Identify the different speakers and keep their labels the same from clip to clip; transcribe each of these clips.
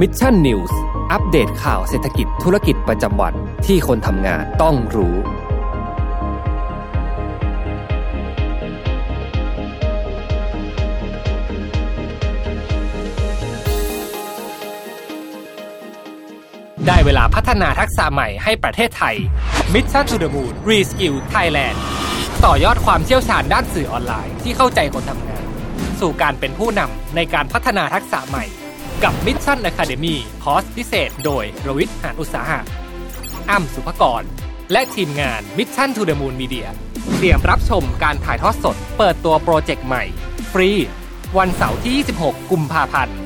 Speaker 1: Mission News อัปเดตข่าวเศรษฐกิจธุรกิจประจำวันที่คนทำงานต้องรู้ ได้เวลาพัฒนาทักษะใหม่ให้ประเทศไทย Mission to the Moon Reskill Thailand ต่อยอดความเชี่ยวชาญด้านสื่อออนไลน์ที่เข้าใจคนทำงาน สู่การเป็นผู้นำในการพัฒนาทักษะใหม่ กับ Mission Academy คอร์สพิเศษ โดยรวิทย์หานอุตสาหะอ้ำสุภกร และทีมงาน Mission to the Moon Media เตรียมรับชมการถ่ายทอดสด เปิดตัวโปรเจกต์ใหม่ ฟรี วันเสาร์ที่ 26 กุมภาพันธ์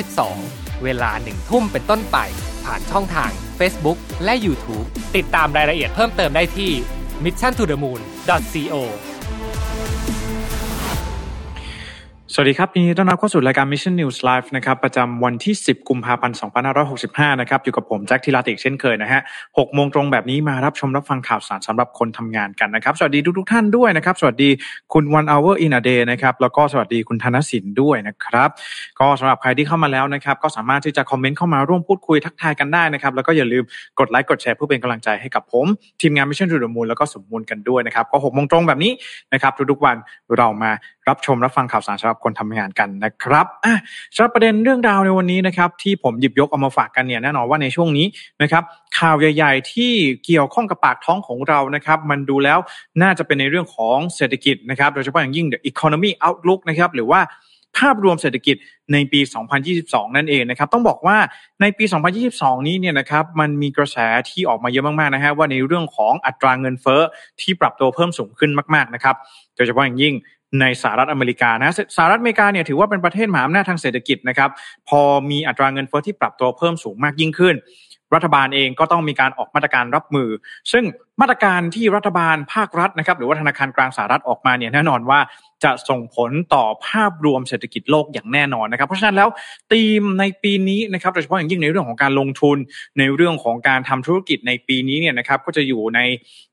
Speaker 1: 2022 เวลาหนึ่งทุ่มเป็นต้นไป ผ่านช่องทาง Facebook และ YouTube ติดตามรายละเอียดเพิ่มเติมได้ที่ mission
Speaker 2: สวัสดีครับยินดีต้อนรับเข้าสู่รายการ Mission News Live นะครับประจำวันที่ 10 กุมภาพันธ์2565 นะครับอยู่กับผมแจ็คทิลาติกเช่นเคยนะฮะ6โมงตรงแบบนี้มารับชมรับฟังข่าวสารสำหรับคนทำงานกันนะครับ สวัสดีทุกทุกท่านด้วยนะครับ สวัสดีคุณ One Hour in a Day นะครับแล้วก็สวัสดีคุณธนสินด้วยนะครับก็สำหรับใครที่เข้ามาแล้วนะครับก็สามารถที่จะคอมเมนต์เข้ามาร่วมพูดคุยทักทายกันได้นะครับแล้วก็อย่าลืมกดไลค์กดแชร์เพื่อเป็นกำลังใจให้กับผมทีมงาน Mission to the Moon แล้วก็สมมูลกันด้วยนะครับก็6โมงตรงแบบนี้นะครับทุกๆวันเรามารับชมรับฟังข่าวสารสำหรับคนทำงานกันนะครับอะสำหรับประเด็นเรื่องราวในวันนี้นะครับที่ผมหยิบยกเอามาฝากกันเนี่ยแน่นอนว่าในช่วงนี้นะครับข่าวใหญ่ ๆ ที่เกี่ยวข้องกับปากท้องของเรานะครับมันดูแล้วน่าจะเป็นในเรื่องของเศรษฐกิจนะครับโดยเฉพาะอย่างยิ่ง the economy outlook นะครับหรือว่าภาพรวมเศรษฐกิจในปี 2022 นั่นเองนะครับต้องบอกว่าในปี 2022 นี้เนี่ยนะครับมันมีกระแสที่ออกมาเยอะมากๆนะฮะว่าในเรื่องของอัตราเงินเฟ้อที่ปรับตัวเพิ่มสูงขึ้นมากๆนะครับโดยเฉพาะอย่างยิ่ง ในสหรัฐอเมริกานะสหรัฐอเมริกาเนี่ยถือว่าเป็นประเทศมหาอำนาจทางเศรษฐกิจนะครับพอมีอัตราเงินเฟ้อที่ปรับตัวเพิ่มสูงมากยิ่งขึ้น รัฐบาลเองก็ต้องมีการออกมาตรการรับมือ ซึ่งมาตรการที่รัฐบาลภาครัฐนะครับหรือว่าธนาคารกลางสหรัฐออกมาเนี่ยแน่นอนว่าจะส่งผลต่อภาพรวมเศรษฐกิจโลกอย่างแน่นอนนะครับ เพราะฉะนั้นแล้วธีมในปีนี้นะครับโดยเฉพาะอย่างยิ่งในเรื่องของการลงทุนในเรื่องของการทำธุรกิจในปีนี้เนี่ยนะครับก็จะอยู่ใน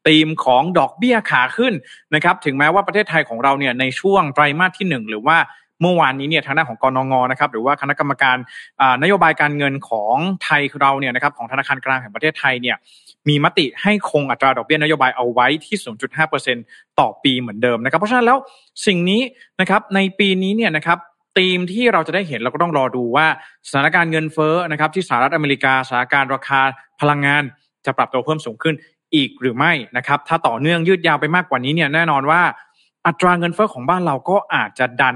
Speaker 2: ธีมของดอกเบี้ยขาขึ้นนะครับถึงแม้ว่าประเทศไทยของเราเนี่ยในช่วงไตรมาสที่ 1 หรือว่า เมื่อวานนี้เนี่ยทางด้านของกรงงนะครับหรือว่าคณะกรรมการนโยบายการเงินของไทยเราเนี่ยนะครับของธนาคารกลางแห่งประเทศไทยเนี่ยมีมติให้คงอัตราดอกเบี้ยนโยบายเอาไว้ที่ 0.5%ต่อปีเหมือนเดิมนะครับ เพราะฉะนั้นแล้วสิ่งนี้นะครับในปีนี้เนี่ยนะครับธีมที่เราจะได้เห็นเราก็ต้องรอดูว่าสถานการณ์เงินเฟ้อนะครับที่สหรัฐอเมริกาสถานการณ์ราคาพลังงานจะปรับตัวเพิ่มสูงขึ้นอีกหรือไม่นะครับ ถ้าต่อเนื่องยืดยาวไปมากกว่านี้เนี่ยแน่นอนว่าอัตราเงินเฟ้อของบ้านเราก็อาจจะดัน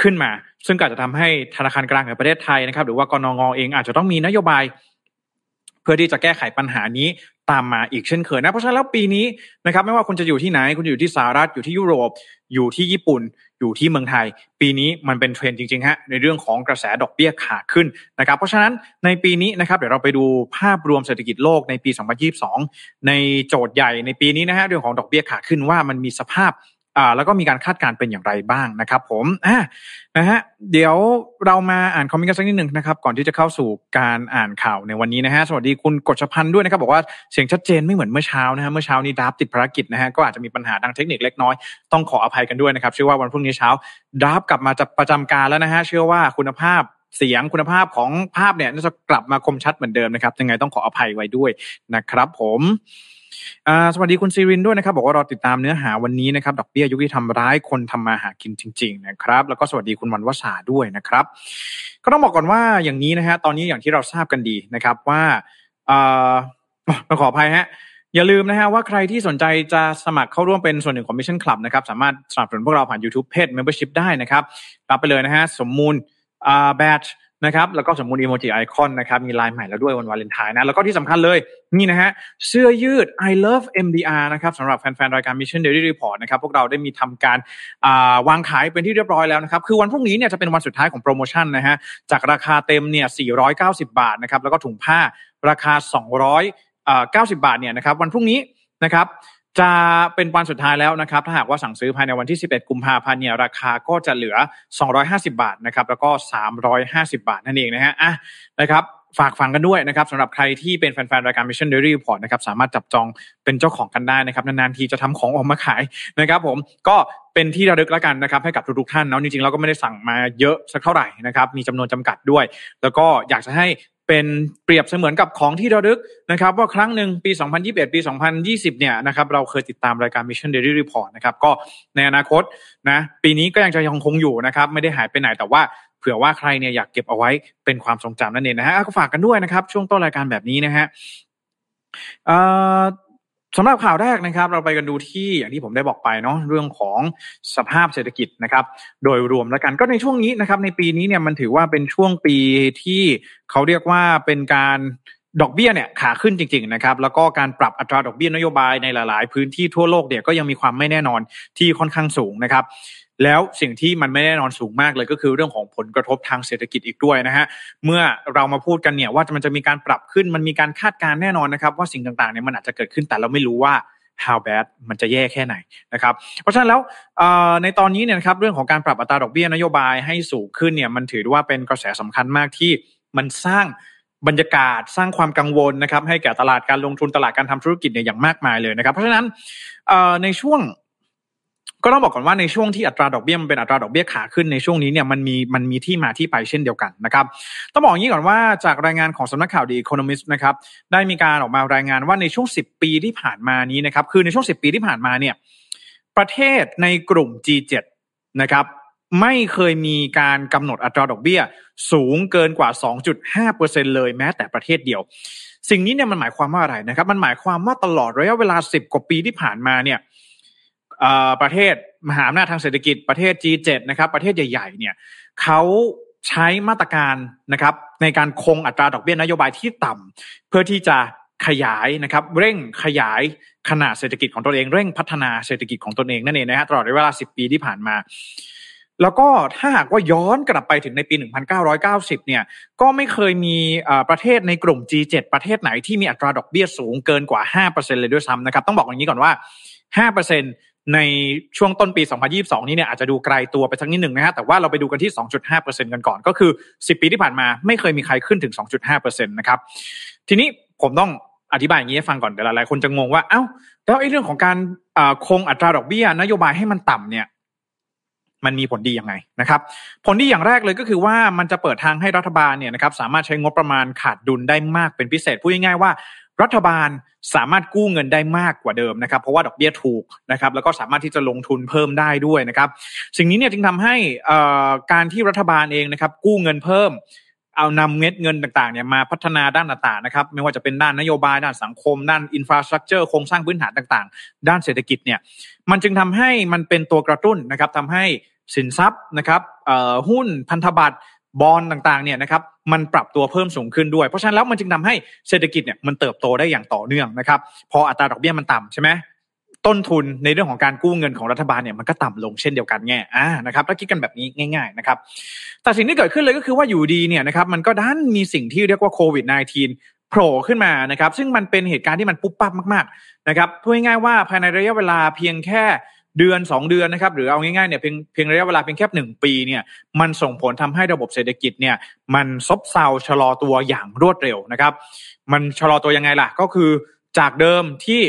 Speaker 2: ขึ้นมา ซึ่งอาจจะทำให้ธนาคารกลางแห่งประเทศไทยนะครับ หรือว่ากรงงเองอาจจะต้องมีนโยบาย เพื่อที่จะแก้ไขปัญหานี้ตามมาอีกเช่นเคยนะเพราะฉะนั้นแล้วปีนี้นะครับไม่ว่าคุณจะอยู่ที่ไหน คุณอยู่ที่สหรัฐอยู่ที่ยุโรป อยู่ที่ญี่ปุ่น อยู่ที่เมืองไทย ปีนี้มันเป็นเทรนด์จริงๆฮะในเรื่องของกระแสดอกเบี้ยขาขึ้นนะครับ เพราะฉะนั้นในปีนี้นะครับเดี๋ยวเราไปดูภาพรวมเศรษฐกิจโลกในปี 2022 ในโจทย์ใหญ่ในปีนี้นะฮะเรื่องของดอกเบี้ยขาขึ้นว่ามันมีสภาพ อ่าแล้วก็มีการคาดการณ์เป็นอย่างไรบ้างนะครับ ผมอ่านะฮะเดี๋ยวเรามาอ่านคอมเมนต์กันสักนิดหนึ่งนะครับ ก่อนที่จะเข้าสู่การอ่านข่าวในวันนี้นะฮะสวัสดีคุณกฎชพันธ์ด้วยนะครับ บอกว่าเสียงชัดเจนไม่เหมือนเมื่อเช้านะฮะเมื่อเช้านี้ดับติดภารกิจนะฮะก็อาจจะมีปัญหาทางเทคนิคเล็กน้อยต้องขออภัยกันด้วยนะครับเชื่อว่าวันพรุ่งนี้เช้าดับกลับมาจะประจำการแล้วนะฮะเชื่อว่าคุณภาพเสียงคุณภาพของภาพเนี่ยน่าจะกลับมาคมชัดเหมือนเดิมนะครับยังไงต้องขออภัยไว้ด้วยนะครับ ผม สวัสดีคุณซีรินด้วยนะครับ บอกว่ารอติดตามเนื้อหาวันนี้นะครับดอกเบี้ยยุคที่ทำร้ายคนทำมาหากินจริง ๆ นะครับ แล้วก็สวัสดีคุณวันวสาด้วยนะครับ ก็ต้องบอกก่อนว่าอย่างนี้นะฮะตอนนี้อย่างที่เราทราบกันดีนะครับว่าเอ่อขออภัยฮะอย่าลืมนะฮะว่าใครที่สนใจจะสมัครเข้าร่วมเป็นส่วนหนึ่งของ Mission Club นะครับสามารถสนับสนุนพวกเราผ่าน YouTube Page Membership ได้นะครับรับไปเลยนะฮะสมมูลอ่าแบท นะครับแล้วก็สมมูลอีโมจิไอคอนนะครับมีลายใหม่แล้วด้วยวันวาเลนไทน์นะแล้วก็ที่สำคัญเลยนี่นะฮะเสื้อยืด I love MDR นะครับสำหรับแฟนๆ รายการ Mission Daily Report นะครับพวกเราได้มีทำการวางขายเป็นที่เรียบร้อยแล้วนะครับคือวันพรุ่งนี้เนี่ยจะเป็นวันสุดท้ายของโปรโมชั่นนะฮะจากราคาเต็มเนี่ย 490 บาทนะครับแล้วก็ถุงผ้าราคา 290 บาทเนี่ยนะครับวันพรุ่งนี้นะครับ จะเป็นวันสุดท้ายแล้วนะครับ ถ้าหากว่าสั่งซื้อภายในวันที่ 11 กุมภาพันธ์เนี่ยราคาก็จะเหลือ 250 บาทนะครับ แล้วก็ 350 บาทนั่นเองนะฮะอะนะครับฝากฟังกันด้วยนะครับสำหรับใครที่เป็นแฟนๆ รายการ Mission Daily Report นะครับสามารถจับจองเป็นเจ้าของกันได้นะครับนานๆทีจะทำของออกมาขายนะครับ ผมก็เป็นที่ระลึกแล้วกันนะครับ ให้กับทุกๆท่านเนาะจริงๆเราก็ไม่ได้สั่งมาเยอะสักเท่าไหร่นะครับมีจำนวนจำกัดด้วย แล้วก็อยากจะให้ เป็นเปรียบเสมือนกับของที่ระลึกนะครับ ว่าครั้งหนึ่งปี 2021 ปี 2020 เนี่ยนะครับเราเคยติดตามรายการ Mission Daily Report นะครับก็ในอนาคตนะปีนี้ก็ยังจะยังคงอยู่นะครับไม่ได้หายไปไหนแต่ว่าเผื่อว่าใครเนี่ยอยากเก็บเอาไว้เป็นความทรงจำนั่นเองนะฮะก็ฝากกันด้วยนะครับ ช่วงต้นรายการแบบนี้นะฮะ สำหรับข่าวแรกนะครับ เราไปกันดูที่อย่างที่ผมได้บอกไปเนาะเรื่องของสภาพเศรษฐกิจนะครับ โดยรวมแล้วกันก็ในช่วงนี้นะครับ ในปีนี้เนี่ยมันถือว่าเป็นช่วงปีที่เขาเรียกว่าเป็นการดอกเบี้ยเนี่ยขาขึ้นจริงๆนะครับแล้วก็การปรับอัตราดอกเบี้ยนโยบายในหลาย ๆ พื้นที่ทั่วโลกเนี่ยก็ยังมีความไม่แน่นอนที่ค่อนข้างสูงนะครับ แล้วสิ่งที่มันไม่แน่นอนสูงมากเลยก็คือเรื่องของผลกระทบทางเศรษฐกิจอีกด้วยนะฮะเมื่อเรามาพูดกันเนี่ยว่ามันจะมีการปรับขึ้นมันมีการคาดการณ์แน่นอนนะครับว่าสิ่งต่างๆเนี่ยมันอาจจะเกิดขึ้นแต่เราไม่รู้ว่า how bad มันจะแย่แค่ไหนนะครับ เพราะฉะนั้นแล้วในตอนนี้เนี่ยครับเรื่องของการปรับอัตราดอกเบี้ยนโยบายให้สูงขึ้นเนี่ยมันถือว่าเป็นกระแสสำคัญมากที่มันสร้างบรรยากาศสร้างความกังวลนะครับให้แก่ตลาดการลงทุนตลาดการทำธุรกิจเนี่ยอย่างมากมายเลยนะครับ เพราะฉะนั้นในช่วง ก็ต้องบอกก่อนว่าในช่วงที่อัตราดอกเบี้ยมันเป็นอัตราดอกเบี้ยขาขึ้นในช่วงนี้เนี่ยมันมีมันมีที่มาที่ไปเช่นเดียวกันนะครับต้องบอกอย่างนี้ก่อนว่าจากรายงานของสำนักข่าวดีอีโคโนมิสนะครับได้มีการออกมารายงานว่าในช่วง 10 ปีที่ผ่านมานี้นะครับคือในช่วง 10 ปีที่ผ่านมาเนี่ยประเทศในกลุ่ม G7 นะครับไม่เคยมีการกำหนดอัตราดอกเบี้ย สูงเกินกว่า 2.5%เลยแม้แต่ประเทศเดียว สิ่งนี้เนี่ยมันหมายความว่าอะไรนะครับ มันหมายความว่าตลอดระยะเวลา 10 กว่าปีที่ผ่านมาเนี่ย ประเทศมหาอำนาจทางเศรษฐกิจประเทศ G7 นะครับ ประเทศใหญ่ๆเนี่ยเขาใช้มาตรการนะครับในการคงอัตราดอกเบี้ยนโยบายที่ต่ำเพื่อที่จะขยายนะครับเร่งขยายขนาดเศรษฐกิจของตนเองเร่งพัฒนาเศรษฐกิจของตนเองนั่นเองนะฮะตลอดเวลา 10 ปีที่ผ่านมา แล้วก็ถ้าหากว่าย้อนกลับไปถึงในปี 1990 เนี่ยก็ไม่เคยมีประเทศในกลุ่ม G7 ประเทศไหนที่มีอัตราดอกเบี้ยสูงเกินกว่า 5%เลยด้วยซ้ำนะครับต้องบอกอย่างนี้ก่อนว่า 5% ในช่วงต้นปี 2022 นี้เนี่ยอาจจะดูไกลตัวไปสักนิดหนึ่งนะฮะแต่ว่าเราไปดูกันที่ 2.5%กันก่อน ก็คือ 10 ปีที่ผ่านมาไม่เคยมีใครขึ้นถึง 2.5%นะครับทีนี้ผมต้องอธิบายอย่างนี้ให้ฟังก่อนแต่หลายคนจะงงว่าเอ้าแล้วไอ้เรื่องของการคงอัตราดอกเบี้ยนโยบายให้มันต่ำเนี่ย มันมีผลดียังไงนะครับ ผลดีอย่างแรกเลยก็คือว่ามันจะเปิดทางให้รัฐบาลเนี่ยนะครับ สามารถใช้งบประมาณขาดดุลได้มากเป็นพิเศษพูดง่ายๆว่า รัฐบาลสามารถกู้เงินได้มากกว่าเดิมนะครับ เพราะว่าดอกเบี้ยถูกนะครับ แล้วก็สามารถที่จะลงทุนเพิ่มได้ด้วยนะครับ สิ่งนี้เนี่ยจึงทำให้การที่รัฐบาลเองนะครับ กู้เงินเพิ่มเอานำเม็ดเงินต่างๆเนี่ยมาพัฒนาด้านต่างๆนะครับ ไม่ว่าจะเป็นด้านนโยบายด้านสังคม ด้านอินฟราสตรักเจอร์โครงสร้างพื้นฐานต่างๆ ด้านเศรษฐกิจเนี่ยมันจึงทำให้มันเป็นตัวกระตุ้นนะครับทำให้สินทรัพย์นะครับหุ้นพันธบัตร บอลต่างๆเนี่ยนะครับมันปรับตัวเพิ่มสูงขึ้นด้วย เพราะฉะนั้นแล้วมันจึงทาให้เศรษฐกิจเนี่ยมันเติบโตได้อย่างต่อเนื่องนะครับ พออัตราดอกเบี้ยมันต่ำใช่ไหมต้นทุนในเรื่องของการกู้เงินของรัฐบาลเนี่ยมันก็ต่ำลงเช่นเดียวกันแง่อ่านะครับถ้าคิดกันแบบนี้ง่าย ๆนะครับ แต่สิ่งที่เกิดขึ้นเลยก็คือว่าอยู่ดีเนี่ยนะครับมันก็ด้านมีสิ่งที่เรียกว่าโควิด -19 โผล่ขึ้นมานะครับ ซึ่งมันเป็นเหตุการณ์ที่มันปุ๊บปั๊บมาก ๆ นะครับพูดง่ายๆว่าภายในระยะเวลาเพียงแค่ เดือน 2 เดือนนะครับหรือเอาง่ายๆเนี่ยเพียงเพียงระยะเวลาเพียงแค่หนึ่งปีเนี่ยมันส่งผลทำให้ระบบเศรษฐกิจเนี่ยมันซบเซาชะลอตัวอย่างรวดเร็วนะครับ มันชะลอตัวยังไงล่ะ ก็คือจากเดิมที่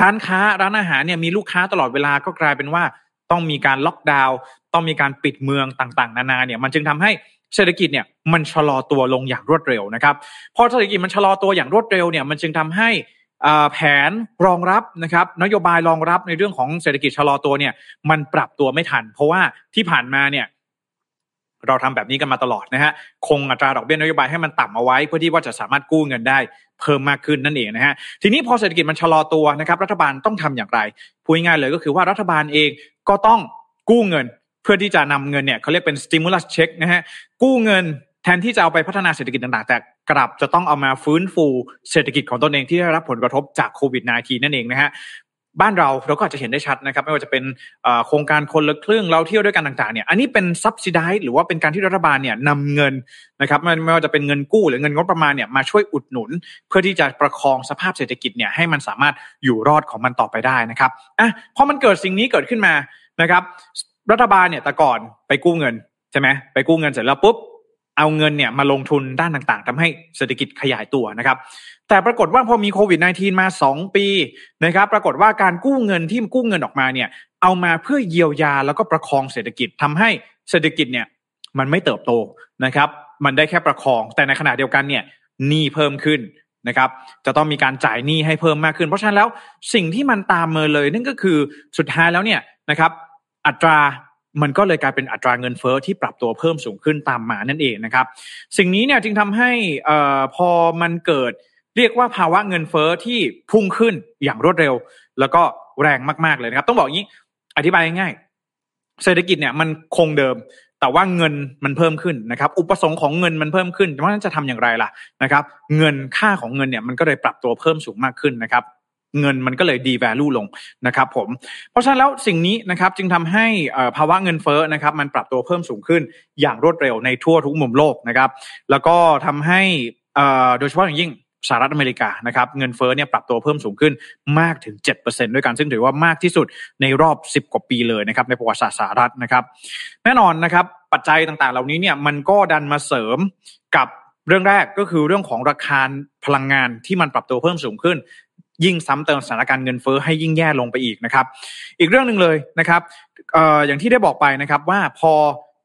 Speaker 2: ร้านค้าร้านอาหารเนี่ยมีลูกค้าตลอดเวลาก็กลายเป็นว่าต้องมีการล็อกดาวน์ต้องมีการปิดเมืองต่างๆ นานาเนี่ยมันจึงทำให้เศรษฐกิจเนี่ยมันชะลอตัวลงอย่างรวดเร็วนะครับพอเศรษฐกิจมันชะลอตัวอย่างรวดเร็วเนี่ยมันจึงทำให้ แผนรองรับนะครับนโยบายรองรับในเรื่องของเศรษฐกิจชะลอตัวเนี่ยมันปรับตัวไม่ทัน เพราะว่าที่ผ่านมาเนี่ยเราทำแบบนี้กันมาตลอดนะฮะคงอัตราดอกเบี้ยนโยบายให้มันต่ำเอาไว้เพื่อที่ว่าจะสามารถกู้เงินได้เพิ่มมากขึ้นนั่นเองนะฮะทีนี้พอเศรษฐกิจมันชะลอตัวนะครับรัฐบาลต้องทำอย่างไรพูดง่ายๆเลยก็คือว่ารัฐบาลเองก็ต้องกู้เงิน เพื่อที่จะนำเงินเนี่ยเขาเรียกเป็น stimulus check นะฮะกู้เงินแทนที่จะเอาไปพัฒนาเศรษฐกิจต่างๆ แต่ กลับจะต้องเอามาฟื้นฟูเศรษฐกิจของตนเองที่ได้รับผลกระทบจากโควิด -19 นั่นเองนะฮะบ้านเราเราก็อาจจะเห็นได้ชัดนะครับ ไม่ว่าจะเป็นโครงการคนละครึ่งเราเที่ยวด้วยกันต่างๆเนี่ยอันนี้เป็นซับซิไดหรือว่าเป็นการที่รัฐบาลเนี่ยนำเงินนะครับไม่ว่าจะเป็นเงินกู้หรือเงินงบประมาณเนี่ยมาช่วยอุดหนุน เพื่อที่จะประคองสภาพเศรษฐกิจเนี่ยให้มันสามารถอยู่รอดของมันต่อไปได้นะครับอะพอมันเกิดสิ่งนี้เกิดขึ้นมานะครับ รัฐบาลเนี่ยแต่ก่อนไปกู้เงินใช่ไหมไปกู้เงินเสร็จแล้วปุ๊บ เอาเงินเนี่ยมาลงทุนด้านต่างๆทำให้เศรษฐกิจขยายตัวนะครับ แต่ปรากฏว่าพอมีโควิด -19 มา 2 ปีนะครับ ปรากฏว่าการกู้เงินที่กู้เงินออกมาเนี่ย เอามาเพื่อเยียวยาแล้วก็ประคองเศรษฐกิจทำให้เศรษฐกิจเนี่ยมันไม่เติบโตนะครับ มันได้แค่ประคอง แต่ในขณะเดียวกันเนี่ยหนี้เพิ่มขึ้นนะครับ จะต้องมีการจ่ายหนี้ให้เพิ่มมากขึ้น เพราะฉะนั้นแล้วสิ่งที่มันตามมาเลยนั่นก็คือสุดท้ายแล้วเนี่ยนะครับ อัตรา มันก็เลยกลายเป็นอัตราเงินเฟอ้อที่ปรับตัวเพิ่มสูงขึ้นตามมานั่นเองนะครับ สิ่งนี้เนี่ยจึงทำให้อ่พอมันเกิดเรียกว่าภาวะเงินเฟอ้อที่พุ่งขึ้นอย่างรวดเร็ว แล้วก็แรงมากๆเลยนะครับ ต้องบอกงี้อธิบายง่ายเศรษฐกิจเนี่ยมันคงเดิมแต่ว่าเงินมันเพิ่มขึ้นนะครับ อุปสงค์ของเงินมันเพิ่มขึ้นเพราะฉะนั้นจะทำอย่างไรล่ะนะครับ เงินค่าของเงินเนี่ยมันก็เลยปรับตัวเพิ่มสูงมากขึ้นนะครับ เงินมันก็เลยดีแวลูลงนะครับผมเพราะฉะนั้นแล้วสิ่งนี้นะครับจึงทำให้ภาวะเงินเฟ้อนะครับมันปรับตัวเพิ่มสูงขึ้นอย่างรวดเร็วในทั่วทุกมุมโลกนะครับ แล้วก็ทำให้โดยเฉพาะอย่างยิ่งสหรัฐอเมริกานะครับเงินเฟ้อเนี่ยปรับตัวเพิ่มสูงขึ้นมากถึง 7%ด้วยกัน ซึ่งถือว่ามากที่สุดในรอบ 10 กว่าปีเลยนะครับในประวัติศาสตร์สหรัฐนะครับ แน่นอนนะครับปัจจัยต่างๆ เหล่านี้เนี่ยมันก็ดันมาเสริมกับเรื่องแรกก็คือเรื่องของราคาพลังงานที่มันปรับตัวเพิ่มสูงขึ้น ยิ่งซ้ำเติมสถานการณ์เงินเฟ้อให้ยิ่งแย่ลงไปอีกนะครับ อีกเรื่องหนึ่งเลยนะครับอออย่างที่ได้บอกไปนะครับว่าพอ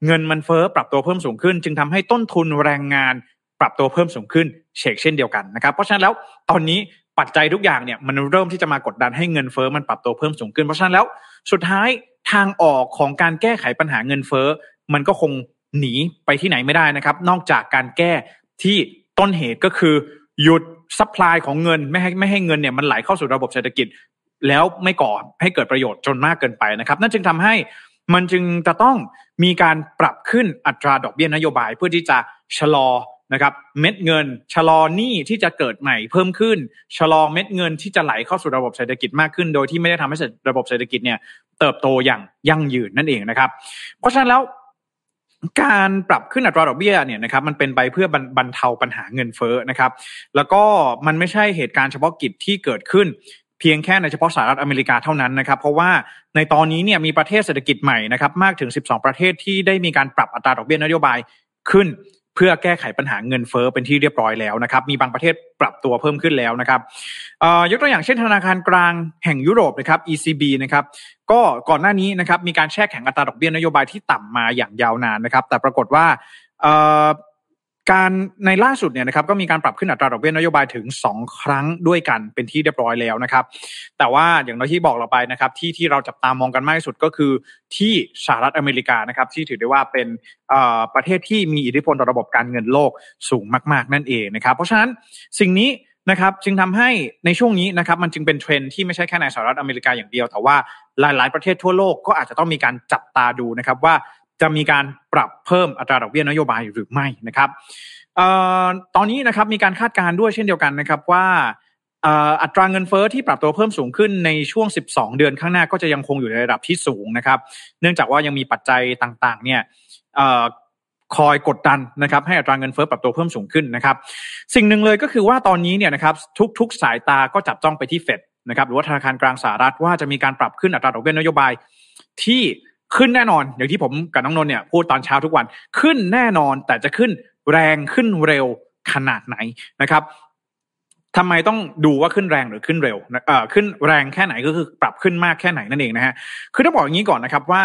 Speaker 2: เงินมันเฟ้อปรับตัวเพิ่มสูงขึ้น จึงทำให้ต้นทุนแรงงานปรับตัวเพิ่มสูงขึ้นเฉกเช่นเดียวกันนะครับ เพราะฉะนั้นแล้วตอนนี้ปัจจัยทุกอย่างเนี่ยมันเริ่มที่จะมากดดันให้เงินเฟ้อมันปรับตัวเพิ่มสูงขึ้น เพราะฉะนั้นแล้วสุดท้ายทางออกของการแก้ไขปัญหาเงินเฟ้อมันก็คงหนีไปที่ไหนไม่ได้นะครับ นอกจากการแก้ที่ต้นเหตุก็คือหยุด supply ของเงินไม่ให้ไม่ให้เงินเนี่ยมันไหลเข้าสู่ระบบเศรษฐกิจ แล้วไม่ก่อให้เกิดประโยชน์จนมากเกินไปนะครับ นั่นจึงทำให้มันจึงจะต้องมีการปรับขึ้นอัตราดอกเบี้ยนโยบายเพื่อที่จะชะลอนะครับเม็ดเงิน ชะลอหนี้ที่จะเกิดใหม่เพิ่มขึ้น ชะลอเม็ดเงินที่จะไหลเข้าสู่ระบบเศรษฐกิจมากขึ้น โดยที่ไม่ได้ทำให้ระบบเศรษฐกิจเนี่ยเติบโตอย่างยั่งยืนนั่นเองนะครับ เพราะฉะนั้นแล้ว การปรับขึ้นอัตราดอกเบี้ยเนี่ยนะครับมันเป็นไปเพื่อบรรเทาปัญหาเงินเฟ้อนะครับแล้วก็มันไม่ใช่เหตุการณ์เฉพาะกิจที่เกิดขึ้นเพียงแค่ในเฉพาะสหรัฐอเมริกาเท่านั้นนะครับ เพราะว่าในตอนนี้เนี่ยมีประเทศเศรษฐกิจใหม่นะครับมากถึง 12 ประเทศที่ได้มีการปรับอัตราดอกเบี้ยนโยบายขึ้น พื่อแก้ไขปัญหาเงินเฟ้อเป็นที่เรียบร้อยแล้วนะครับ มีบางประเทศปรับตัวเพิ่มขึ้นแล้วนะครับยกตัวอย่างเช่นธนาคารกลางแห่งยุโรปนะครับ ECB นะครับก็ก่อนหน้านี้นะครับมีการแช่แข็งอัตราดอกเบี้ยนโยบายที่ต่ำมาอย่างยาวนานนะครับ แต่ปรากฏว่า การในล่าสุดเนี่ยนะครับก็มีการปรับขึ้นอัตราดอกเบี้ยนโยบายถึง 2 ครั้งด้วยกันเป็นที่เรียบร้อยแล้วนะครับ แต่ว่าอย่างที่บอกเราไปนะครับที่ที่เราจับตามองกันมากที่สุดก็คือที่สหรัฐอเมริกานะครับที่ถือได้ว่าเป็นประเทศที่มีอิทธิพลต่อระบบการเงินโลกสูงมาก ๆ นั่นเองนะครับ เพราะฉะนั้นสิ่งนี้นะครับจึงทำให้ในช่วงนี้นะครับมันจึงเป็นเทรนที่ไม่ใช่แค่ในสหรัฐอเมริกาอย่างเดียว แต่ว่าหลาย ๆ ประเทศทั่วโลกก็อาจจะต้องมีการจับตาดูนะครับว่า จะมีการปรับเพิ่มอัตราดอกเบี้ยนโยบายหรือไม่นะครับตอนนี้นะครับมีการคาดการณ์ด้วยเช่นเดียวกันนะครับว่าอัตราเงินเฟอ้อที่ปรับตัวเพิ่มสูงขึ้นในช่วง 12 เดือนข้างหน้าก็จะยังคงอยู่ในระดับที่สูงนะครับ เนื่องจากว่ายังมีปัจจัยต่างๆ เนี่ยคอยกดดันนะครับ ให้อัตราเงินเฟอ้อปรับตัวเพิ่มสูงขึ้นนะครับ สิ่งหนึ่งเลยก็คือว่าตอนนี้เนี่ยนะครับทุก ๆ สายตาก็จับจ้องไปที่เฟดนะครับหรือว่าธนาคารกลางสหรัฐว่าจะมีการปรับขึ้นอัตราดอกเบี้ยนโยบายที่ ขึ้นแน่นอน อย่างที่ผมกับน้องนนท์เนี่ยพูดตอนเช้าทุกวันขึ้นแน่นอน แต่จะขึ้นแรงขึ้นเร็วขนาดไหนนะครับทำไมต้องดูว่าขึ้นแรงหรือขึ้นเร็วเอ่อขึ้นแรงแค่ไหนก็คือปรับขึ้นมากแค่ไหนนั่นเองนะฮะคือต้องบอกอย่างนี้ก่อนนะครับว่า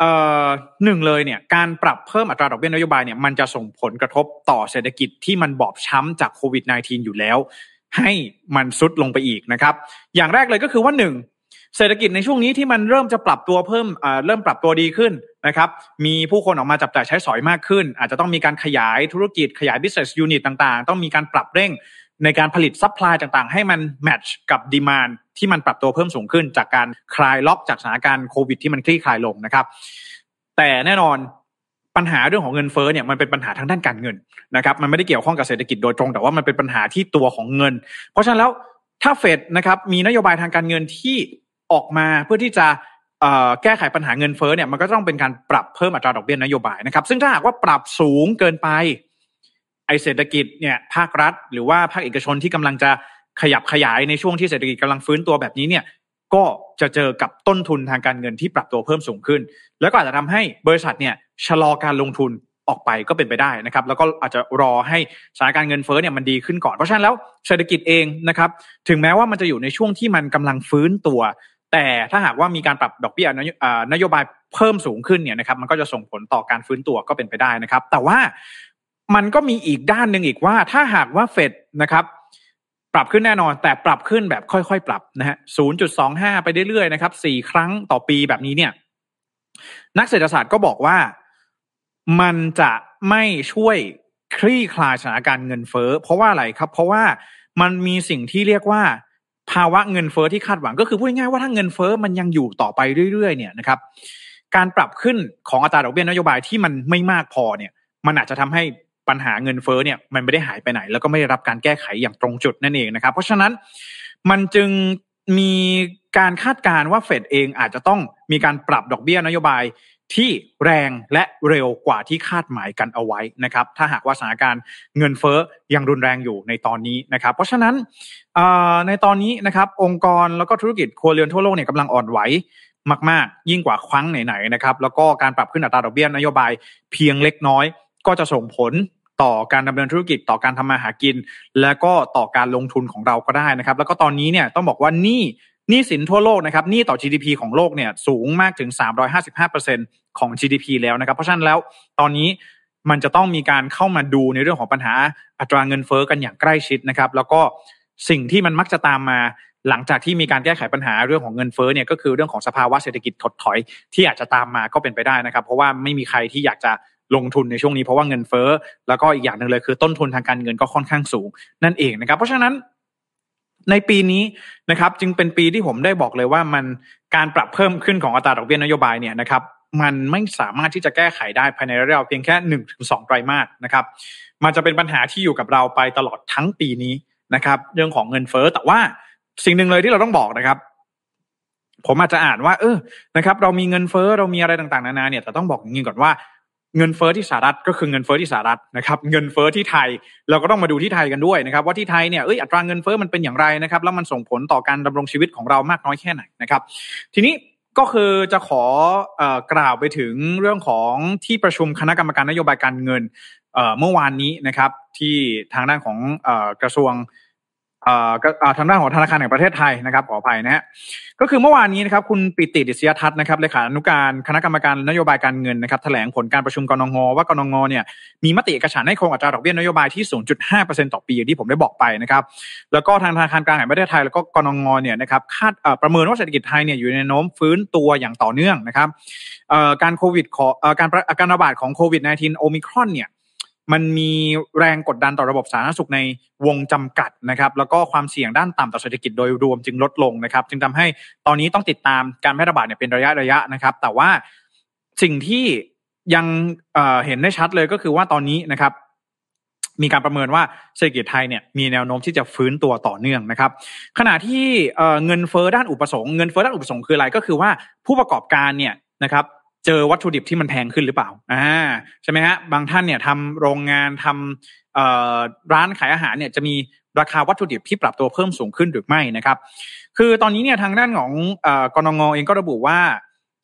Speaker 2: เอ่อหนึ่งเลยเนี่ยการปรับเพิ่มอัตราดอกเบี้ยนโยบายเนี่ยมันจะส่งผลกระทบต่อเศรษฐกิจที่มันบอบช้ำจากโควิด -19 อยู่แล้ว ให้มันซุดลงไปอีกนะครับ อย่างแรกเลยก็คือว่าหนึ่ง เศรษฐกิจในช่วงนี้ที่มันเริ่มจะปรับตัวเพิ่มเริ่มปรับตัวดีขึ้นนะครับ มีผู้คนออกมาจับจ่ายใช้สอยมากขึ้น อาจจะต้องมีการขยายธุรกิจขยาย business unit ต่างๆ ต้องมีการปรับเร่งในการผลิต supply ต่างๆ ให้มัน match กับ demand ที่มันปรับตัวเพิ่มสูงขึ้น จากการคลายล็อกจากสถานการณ์โควิดที่มันคลี่คลายลงนะครับ แต่แน่นอนปัญหาเรื่องของเงินเฟ้อเนี่ยมันเป็นปัญหาทางด้านการเงินนะครับ มันไม่ได้เกี่ยวข้องกับเศรษฐกิจโดยตรง แต่ว่ามันเป็นปัญหาที่ตัวของเงิน เพราะฉะนั้นแล้วถ้าเฟดนะครับมีนโยบายทางการเงินที่ ออกมาเพื่อที่จะแก้ไขปัญหาเงินเฟ้อเนี่ยมันก็ต้องเป็นการปรับเพิ่มอัตราดอกเบี้ยนโยบายนะครับ ซึ่งถ้าหากว่าปรับสูงเกินไปไอเศรษฐกิจเนี่ยภาครัฐ หรือว่าภาคเอกชนที่กำลังจะขยับขยายในช่วงที่เศรษฐกิจกำลังฟื้นตัวแบบนี้เนี่ยก็จะเจอกับต้นทุนทางการเงินที่ปรับตัวเพิ่มสูงขึ้น แล้วก็อาจจะทำให้บริษัทเนี่ยชะลอการลงทุนออกไปก็เป็นไปได้นะครับ แล้วก็อาจจะรอให้สถานการณ์เงินเฟ้อเนี่ยมันดีขึ้นก่อนเพราะฉะนั้นแล้วเศรษฐกิจเองนะครับ ถึงแม้ว่ามันจะอยู่ในช่วงที่มันกำลังฟื้นตัว แต่ถ้าหากว่ามีการปรับดอกเบี้ยนโยบายเพิ่มสูงขึ้นเนี่ยนะครับมันก็จะส่งผลต่อการฟื้นตัวก็เป็นไปได้นะครับ แต่ว่ามันก็มีอีกด้านหนึ่งอีกว่า ถ้าหากว่าเฟดนะครับปรับขึ้นแน่นอน แต่ปรับขึ้นแบบค่อยๆ ปรับนะฮะ 0.25 ไปเรื่อยๆ นะครับ 4 ครั้งต่อปีแบบนี้เนี่ย นักเศรษฐศาสตร์ก็บอกว่ามันจะไม่ช่วยคลี่คลายสถานการณ์เงินเฟ้อ เพราะว่าอะไรครับ เพราะว่ามันมีสิ่งที่เรียกว่า ภาวะเงินเฟ้อที่คาดหวังก็คือพูดง่ายๆว่าถ้าเงินเฟ้อมันยังอยู่ต่อไปเรื่อยๆเนี่ยนะครับการปรับขึ้นของอัตราดอกเบี้ยนโยบายที่มันไม่มากพอเนี่ยมันอาจจะทำให้ปัญหาเงินเฟ้อเนี่ยมันไม่ได้หายไปไหน แล้วก็ไม่ได้รับการแก้ไขอย่างตรงจุดนั่นเองนะครับ เพราะฉะนั้นมันจึงมีการคาดการณ์ว่าเฟดเองอาจจะต้องมีการปรับดอกเบี้ยนโยบาย ที่แรงและเร็วกว่าที่คาดหมายกันเอาไว้นะครับ ถ้าหากว่าสถานการณ์เงินเฟ้อยังรุนแรงอยู่ในตอนนี้นะครับ เพราะฉะนั้นในตอนนี้นะครับ องค์กรแล้วก็ธุรกิจครัวเรือนทั่วโลกเนี่ยกำลังอ่อนไหวมากๆ ยิ่งกว่าครั้งไหนๆนะครับ แล้วก็การปรับขึ้นอัตราดอกเบี้ยนโยบายเพียงเล็กน้อย ก็จะส่งผลต่อการดำเนินธุรกิจต่อการทำมาหากิน และก็ต่อการลงทุนของเราก็ได้นะครับ แล้วก็ตอนนี้เนี่ยต้องบอกว่านี่ หนี้สินทั่วโลกนะครับหนี้ต่อ GDP ของโลกเนี่ยสูงมากถึง 355%ของ GDP แล้วนะครับ เพราะฉะนั้นแล้วตอนนี้มันจะต้องมีการเข้ามาดูในเรื่องของปัญหาอัตราเงินเฟอ้อกันอย่างใกล้ชิดนะครับ แล้วก็สิ่งที่มันมักจะตามมาหลังจากที่มีการแก้ไขปัญหาเรื่องของเงินเฟ้อเนี่ยก็คือเรื่องของสภาวะเศรษฐกิจถดถอย ที่อาจจะตามมาก็เป็นไปได้นะครับ เพราะว่าไม่มีใครที่อยากจะลงทุนในช่วงนี้เพราะว่าเงินเฟ้อแล้วก็อีกอย่างหนึ่งเลยคือต้นทุนทางการเงินก็ค่อนข้างสูงนั่นเองนะครับ เพราะฉะนั้น ในปีนี้นะครับ จึงเป็นปีที่ผมได้บอกเลยว่ามันการปรับเพิ่มขึ้นของอัตราดอกเบี้ยนโยบายเนี่ยนะครับ มันไม่สามารถที่จะแก้ไขได้ภายในระยะเพียงแค่หนึ่งถึงสองไตรมาสนะครับ มันจะเป็นปัญหาที่อยู่กับเราไปตลอดทั้งปีนี้นะครับ เรื่องของเงินเฟ้อแต่ว่าสิ่งหนึ่งเลยที่เราต้องบอกนะครับ ผมอาจจะอ่านว่า เออนะครับ เรามีเงินเฟ้อเรามีอะไรต่างๆนานาเนี่ยแต่ต้องบอกอย่างนี้ก่อนว่า เงินเฟอ้อที่สหรัฐก็คือเงินเฟอ้อที่สหรัฐนะครับเงินเฟอ้อที่ไทยเราก็ต้องมาดูที่ไทยกันด้วยนะครับว่าที่ไทยเนี่ยเอ้ยอัตราเงินเฟอ้อมันเป็นอย่างไรนะครับแล้วมันส่งผลต่อการดำรงชีวิตของเรามากน้อยแค่ไหนนะครับทีนี้ก็คือจะขอกล่าวไปถึงเรื่องของที่ประชุมคณะกรรมการนโยบายการเงินเมื่อวานนี้นะครับที่ทางด้านของกระทรวง ทางด้านของธนาคารแห่งประเทศไทยนะครับขออภัยนะฮะก็คือเมื่อวานนี้นะครับคุณปิติดิศยทัศน์นะครับเลขานุการคณะกรรมการนโยบายการเงินนะครับแถลงผลการประชุมกรงงว่ากรงงเนี่ยมีมติเอกฉันให้คงอัตราดอกเบี้ยนโยบายที่ 0.5%ต่อปีอย่างที่ผมได้บอกไปนะครับแล้วก็ทางธนาคารกลางแห่งประเทศไทยแล้วก็กรงงเนี่ยนะครับคาดประเมินว่าเศรษฐกิจไทยเนี่ยอยู่ในโน้มฟื้นตัวอย่างต่อเนื่องนะครับการโควิดขอการการระบาดของโควิด -19 โอมิครอนเนี่ย มันมีแรงกดดันต่อระบบสาธารณสุขในวงจำกัดนะครับแล้วก็ความเสี่ยงด้านต่ำต่อเศรษฐกิจโดยรวมจึงลดลงนะครับ จึงทำให้ตอนนี้ต้องติดตามการแพร่ระบาดเนี่ยเป็นระยะระยะนะครับ แต่ว่าสิ่งที่ยังเห็นได้ชัดเลยก็คือว่าตอนนี้นะครับมีการประเมินว่าเศรษฐกิจไทยเนี่ยมีแนวโน้มที่จะฟื้นตัวต่อเนื่องนะครับ ขณะที่เงินเฟ้อด้านอุปสงค์เงินเฟ้อด้านอุปสงค์คืออะไรก็คือว่าผู้ประกอบการเนี่ยนะครับ เจอวัตถุดิบที่มันแพงขึ้นหรือเปล่าอ่าใช่ไหมฮะบางท่านเนี่ยทำโรงงานทำร้านขายอาหารเนี่ยจะมีราคาวัตถุดิบที่ปรับตัวเพิ่มสูงขึ้นหรือไม่นะครับ คือตอนนี้เนี่ยทางด้านของกรงงเองก็ระบุว่า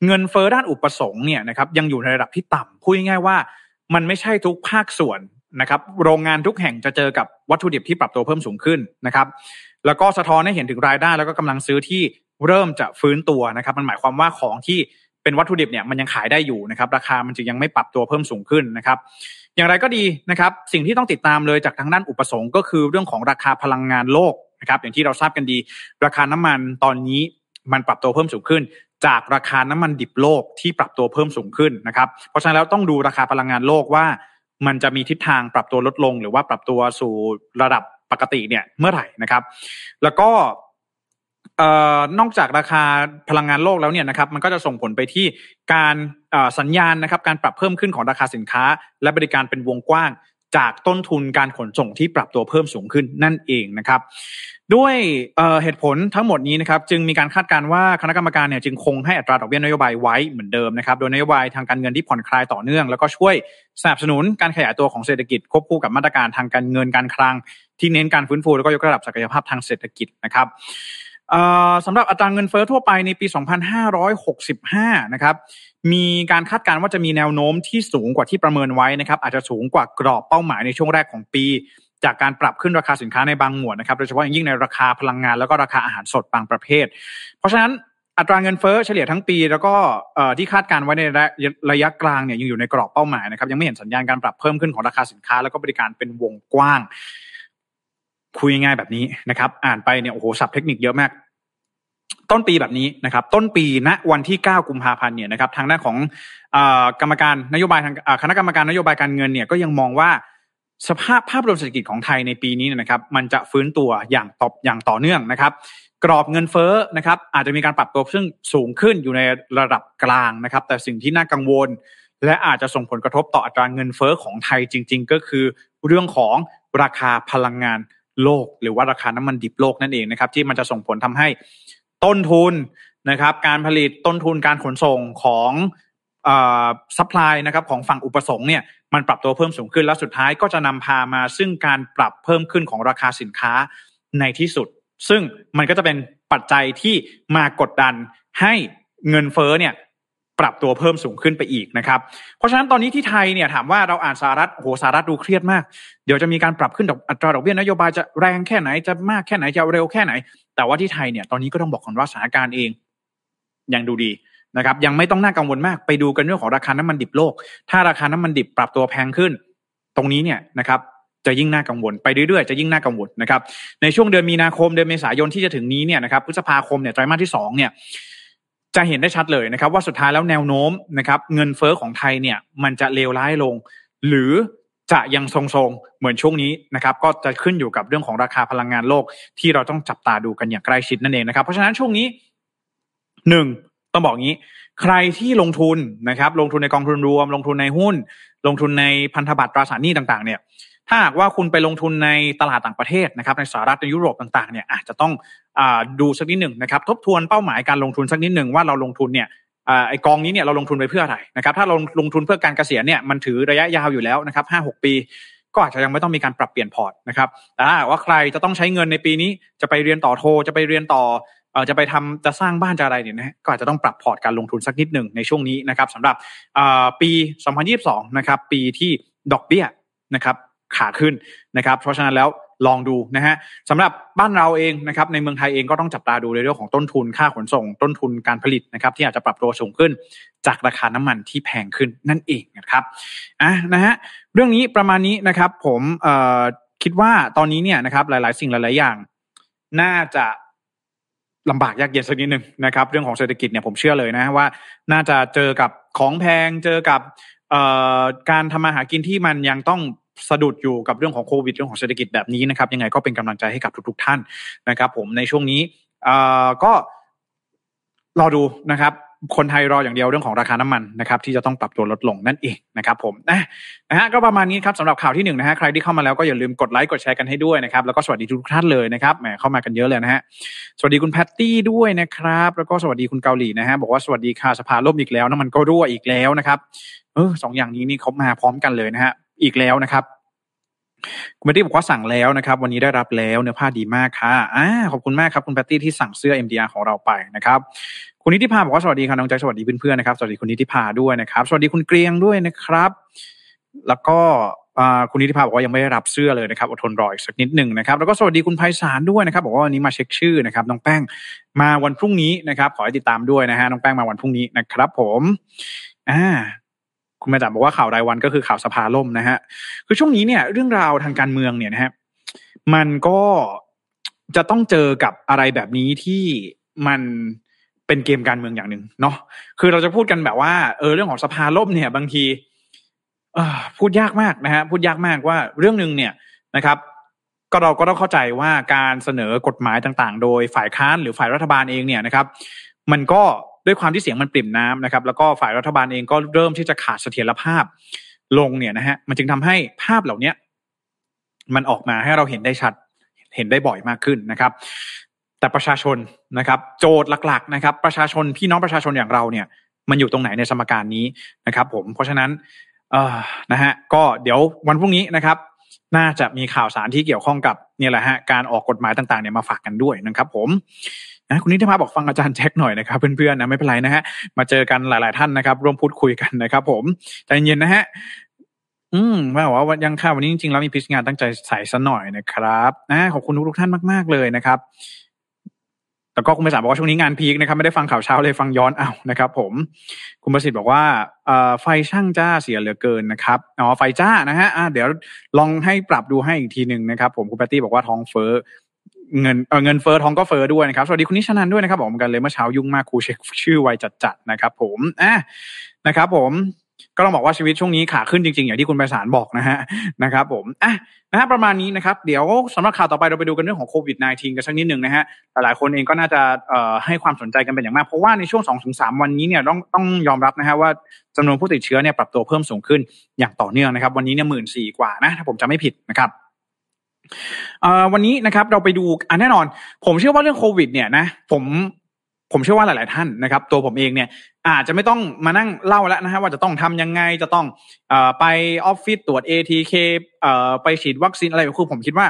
Speaker 2: เงินเฟอ้อด้านอุปสงค์เนี่ยนะครับยังอยู่ในระดับที่ต่ำพูดง่ายๆว่า มันไม่ใช่ทุกภาคส่วนนะครับโรงงานทุกแห่งจะเจอกับวัตถุดิบที่ปรับตัวเพิ่มสูงขึ้นนะครับ แล้วก็สะท้อนให้เห็นถึงรายได้แล้วก็กำลังซื้อที่เริ่มจะฟื้นตัวนะครับ มันหมายความว่าของที่ เป็นวัตถุดิบเนี่ยมันยังขายได้อยู่นะครับราคามันจึงยังไม่ปรับตัวเพิ่มสูงขึ้นนะครับอย่างไรก็ดีนะครับสิ่งที่ต้องติดตามเลยจากทางด้านอุปสงค์ก็คือเรื่องของราคาพลังงานโลกนะครับอย่างที่เราทราบกันดี ราคาน้ำมันตอนนี้มันปรับตัวเพิ่มสูงขึ้น จากราคาน้ำมันดิบโลกที่ปรับตัวเพิ่มสูงขึ้นนะครับเพราะฉะนั้นแล้วต้องดูราคาพลังงานโลกว่า มันจะมีทิศทางปรับตัวลดลง หรือว่าปรับตัวสู่ระดับปกติเนี่ยเมื่อไหร่นะครับ แล้วก็ นอกจากราคาพลังงานโลกแล้วเนี่ยนะครับมันก็จะส่งผลไปที่การสัญญาณนะครับการปรับเพิ่มขึ้นของราคาสินค้า และบริการเป็นวงกว้าง จากต้นทุนการขนส่งที่ปรับตัวเพิ่มสูงขึ้นนั่นเองนะครับด้วยเหตุผลทั้งหมดนี้นะครับจึงมีการคาดการณ์ว่าคณะกรรมการเนี่ยจึงคงให้อัตราดอกเบี้ยนโยบายไว้เหมือนเดิมนะครับโดยนโยบายทางการเงินที่ผ่อนคลายต่อเนื่อง แล้วก็ช่วยสนับสนุนการขยายตัวของเศรษฐกิจควบคู่กับมาตรการทางการเงินการคลัง ที่เน้นการฟื้นฟูแล้วก็ยกระดับศักยภาพทางเศรษฐกิจนะครับ สำหรับอัตราเงินเฟ้อทั่วไปในปี 2565 นะครับ มีการคาดการณ์ว่าจะมีแนวโน้มที่สูงกว่าที่ประเมินไว้นะครับ อาจจะสูงกว่ากรอบเป้าหมายในช่วงแรกของปี จากการปรับขึ้นราคาสินค้าในบางหมวดนะครับ โดยเฉพาะอย่างยิ่งในราคาพลังงานแล้วก็ราคาอาหารสดบางประเภท เพราะฉะนั้นอัตราเงินเฟ้อเฉลี่ยทั้งปี แล้วก็ที่คาดการไว้ในระยะกลางเนี่ยยังอยู่ในกรอบเป้าหมายนะครับยังไม่เห็นสัญญาณการปรับเพิ่มขึ้นของราคาสินค้า แล้วก็บริการเป็นวงกว้าง คุยง่ายแบบนี้นะครับ อ่านไปเนี่ยโอ้โหสับเทคนิคเยอะมาก ต้นปีแบบนี้นะครับ ต้นปีณวันที่ 9 กุมภาพันธ์เนี่ยนะครับ ทางด้านของกรรมการนโยบายทางคณะกรรมการนโยบายการเงินเนี่ยก็ยังมองว่าสภาพภาพรวมเศรษฐกิจของไทยในปีนี้นะครับ มันจะฟื้นตัวอย่างตอบอย่างต่อเนื่องนะครับ กรอบเงินเฟ้อนะครับ อาจจะมีการปรับตัวซึ่งสูงขึ้นอยู่ในระดับกลางนะครับ แต่สิ่งที่น่ากังวล และอาจจะส่งผลกระทบต่ออัตราเงินเฟ้อของไทยจริง ๆ ก็คือเรื่องของราคาพลังงาน โลก หรือว่าราคาน้ำมันดิบโลกนั่นเองนะครับที่มันจะส่งผลทำให้ต้นทุนนะครับการผลิตต้นทุนการขนส่งของ supply นะครับของฝั่งอุปสงค์เนี่ยมันปรับตัวเพิ่มสูงขึ้นแล้วสุดท้ายก็จะนำพามาซึ่งการปรับเพิ่มขึ้นของราคาสินค้าในที่สุด ซึ่งมันก็จะเป็นปัจจัยที่มากดดันให้เงินเฟ้อเนี่ย ปรับตัวเพิ่มสูงขึ้นไปอีกนะครับเพราะฉะนั้นตอนนี้ที่ไทยเนี่ยถามว่าเราอ่านสหรัฐโหสหรัฐดูเครียดมาก เดี๋ยวจะมีการปรับขึ้นดอกอัตราดอกเบี้ยนโยบายจะแรงแค่ไหนจะมากแค่ไหนจะเร็วแค่ไหน แต่ว่าที่ไทยเนี่ยตอนนี้ก็ต้องบอกก่อนว่าสถานการณ์เองยังดูดีนะครับยังไม่ต้องน่ากังวลมากไปดูกันเรื่องของราคาน้ำมันดิบโลก ถ้าราคาน้ำมันดิบปรับตัวแพงขึ้น ตรงนี้เนี่ยนะครับจะยิ่งน่ากังวลไปเรื่อยๆจะยิ่งน่ากังวลนะครับในช่วงเดือนมีนาคมเดือนเมษายนที่จะถึงนี้เนี่ยนะครับพฤษภาคมเนี่ยไตรมาสที่สองเนี่ย จะเห็นได้ชัดเลยนะครับ ว่าสุดท้ายแล้วแนวโน้มนะครับเงินเฟอ้อของไทยเนี่ยมันจะเลวร้ายลง หรือจะยังทรงๆเหมือนช่วงนี้นะครับก็จะขึ้นอยู่กับเรื่องของราคาพลังงานโลก ที่เราต้องจับตาดูกันอย่างใกล้ชิดนั่นเองนะครับ เพราะฉะนั้นช่วงนี้หนึ่งต้องบอกงี้ ใครที่ลงทุนนะครับ ลงทุนในกองทุนรวม ลงทุนในหุ้น ลงทุนในพันธบัตรตราสารหนี้ต่าง ๆ เนี่ย ถ้าหากว่าคุณไปลงทุนในตลาดต่างประเทศนะครับในสหรัฐในยุโรปต่างๆเนี่ยอาจจะต้องอดูสักนิดหนึ่งนะครับทบทวนเป้าหมายการลงทุนสักนิดหนึ่งว่าเราลงทุนเนี่ยไอกองนี้เนี่ยเราลงทุนไปเพื่ออะไรนะครับถ้าลงลงทุนเพื่อการเกษียณเนี่ยมันถือระยะยาวอยู่แล้วนะครับห้าหกปีก็อาจจะยังไม่ต้องมีการปรับเปลี่ยนพอร์ตนะครับแต่ถ้าว่าใครจะต้องใช้เงินในปีนี้จะไปเรียนต่อโทจะไปเรียนต่อเออจะไปทำจะสร้างบ้านจะอะไรเนี่ยนะก็อาจจะต้องปรับพอร์ตการลงทุนสักนิดหนึ่งในช่วงนี้นะครับสำหรับปี 2022 นะครับ ปีที่ดอกเบี้ยนะครับ ขาขึ้นนะครับ เพราะฉะนั้นแล้วลองดูนะฮะสำหรับบ้านเราเองนะครับในเมืองไทยเองก็ต้องจับตาดูในเรื่องของต้นทุนค่าขนส่ง ต้นทุนการผลิตนะครับ ที่อาจจะปรับตัวสูงขึ้น จากราคาน้ำมันที่แพงขึ้นนั่นเองนะครับอะนะฮะเรื่องนี้ประมาณนี้นะครับผมเอ่อคิดว่าตอนนี้เนี่ยนะครับ หลาย ๆ สิ่งหลาย ๆ อย่าง น่าจะลำบากยากเย็นสักนิดหนึ่งนะครับ เรื่องของเศรษฐกิจเนี่ยผมเชื่อเลยนะว่า น่าจะเจอกับของแพงเจอกับการทำมาหากินที่มันยังต้อง สะดุดอยู่กับเรื่องของโควิดเรื่องของเศรษฐกิจแบบนี้นะครับ ยังไงก็เป็นกำลังใจให้กับทุกๆท่านนะครับ ผมในช่วงนี้ก็รอดูนะครับ คนไทยรออย่างเดียวเรื่องของราคาน้ำมันนะครับที่จะต้องปรับตัวลดลงนั่นเองนะครับ ผมนะนะฮะก็ประมาณนี้ครับสำหรับข่าวที่หนึ่งนะฮะใครที่เข้ามาแล้วก็อย่าลืมกดไลค์กดแชร์กันให้ด้วยนะครับแล้วก็สวัสดีทุกท่านเลยนะครับแหมเข้ามากันเยอะเลยนะฮะสวัสดีคุณแพตตี้ด้วยนะครับ แล้วก็สวัสดีคุณเกาหลีนะฮะบอกว่าสวัสดีค่ะสภาล่มอีกแล้วน้ำมันก็รั่วอีกแล้วนะครับเออสองอย่างนี้นี่เขามาพร้อมกันเลยนะฮะ อีกแล้วนะครับคุณแพตตี้บอกว่าสั่งแล้วนะครับ วันนี้ได้รับแล้วเนื้อผ้าดีมากค่ะอ่าขอบคุณมากครับคุณแพตตี้ที่สั่งเสื้อ MDR ของเราไปนะครับคุณนิติภาบอกว่าสวัสดีค่ะน้องใจสวัสดีเพื่อนๆนะครับสวัสดีคุณนิติภาด้วยนะครับ สวัสดีคุณเกรียงด้วยนะครับ แล้วก็คุณนิติภาบอกว่ายังไม่ได้รับเสื้อเลยนะครับอดทนรออีกสักนิดหนึ่งนะครับ แล้วก็สวัสดีคุณไพศาลด้วยนะครับ บอกว่าวันนี้มาเช็คชื่อนะครับน้องแป้งมาวันพรุ่งนี้นะครับ ขอให้ติดตามด้วยนะฮะน้องแป้งมาวันพรุ่งนี้นะครับ ผมอ่า คุณแม่จ๋าบอกว่าข่าวรายวันก็คือข่าวสภาล่มนะฮะคือช่วงนี้เนี่ยเรื่องราวทางการเมืองเนี่ยนะฮะมันก็จะต้องเจอกับอะไรแบบนี้ที่มันเป็นเกมการเมืองอย่างหนึ่งเนาะคือเราจะพูดกันแบบว่าเออเรื่องของสภาล่มเนี่ย บางทีอพูดยากมากนะฮะพูดยากมากว่าเรื่องหนึ่งเนี่ยนะครับ ก็เราก็ต้องเข้าใจว่าการเสนอกฎหมายต่างๆ โดยฝ่ายค้านหรือฝ่ายรัฐบาลเองเนี่ยนะครับ มันก็ ด้วยความที่เสียงมันปริ่มน้ำนะครับ แล้วก็ฝ่ายรัฐบาลเองก็เริ่มที่จะขาดเสถียรภาพลงเนี่ยนะฮะมันจึงทำให้ภาพเหล่าเนี้ยมันออกมาให้เราเห็นได้ชัดเห็นได้บ่อยมากขึ้นนะครับ แต่ประชาชนนะครับ โจทย์หลัก ๆ นะครับ ประชาชนพี่น้องประชาชนอย่างเราเนี่ย มันอยู่ตรงไหนในสมการนี้นะครับ ผมเพราะฉะนั้นเอ่อนะฮะก็เดี๋ยววันพรุ่งนี้นะครับ น่าจะมีข่าวสารที่เกี่ยวข้องกับเนี่ยแหละฮะการออกกฎหมายต่างๆเนี่ยมาฝากกันด้วยนะครับ ผม นะคุณนิติภาบอกฟังอาจารย์แจ็คหน่อยนะครับเพื่อนๆนะไม่เป็นไรนะฮะมาเจอกันหลาย ๆท่านนะครับ ร่วมพูดคุยกันนะครับ ผมใจเย็นนะฮะอืมว่าว่ายังค่ะวันนี้จริงๆแล้วมีพิชงานตั้งใจใส่ซะหน่อยนะครับนะขอบคุณทุกๆท่านมากๆเลยนะครับแล้วก็คุณประสานบอกว่าช่วงนี้งานพีคนะครับไม่ได้ฟังข่าวเช้าเลยฟังย้อนเอานะครับ ผมคุณประสิทธิ์บอกว่าไฟช่างจ้าเสียเหลือเกินนะครับอ๋อไฟจ้านะฮะอ่าเดี๋ยวลองให้ปรับดูให้อีกทีหนึ่งนะครับ ผมคุณแพตตี้บอกว่าท้องเฟ้อ เงินเออเงินเฟ้อทองก็เฟ้อด้วยนะครับ สวัสดีคุณนิชนันด้วยนะครับบอกกันเลยเมื่อเช้ายุ่งมากครูเช็คชื่อไวจัดๆนะครับ ผมอะนะครับผมก็ต้องบอกว่าชีวิตช่วงนี้ขาขึ้นจริงๆ อย่างที่คุณไพศาลบอกนะฮะนะครับผมอะนะฮะประมาณนี้นะครับ เดี๋ยวสำหรับข่าวต่อไปเราไปดูกันเรื่องของโควิด -19 กันสักนิดหนึ่งนะฮะหลายๆคนเองก็น่าจะเอ่อให้ความสนใจกันเป็นอย่างมาก เพราะว่าในช่วง2อถึงสวันนี้เนี่ยต้องต้องยอมรับนะฮะว่าจำนวนผู้ติดเชื้อเนี่ยปรับตัวเพิ่มสูงขึ้นอย่างต่อเนื่องนะครับ วันนี้เนี่ยหมื่นสี่กว่านะถ้าผมจะไม่ผิดนะครับ วันนี้นะครับเราไปดูอันแน่นอน ผมเชื่อว่าเรื่องโควิด เนี่ยนะผมผมเชื่อว่าหลาย ๆ ท่านนะครับ ตัวผมเองเนี่ยอาจจะไม่ต้องมานั่งเล่าแล้วนะฮะว่าจะต้องทำยังไงจะต้องอไปออฟฟิศตรวจ ATK เไปฉีดวัคซีนอะไรคือผมคิดว่า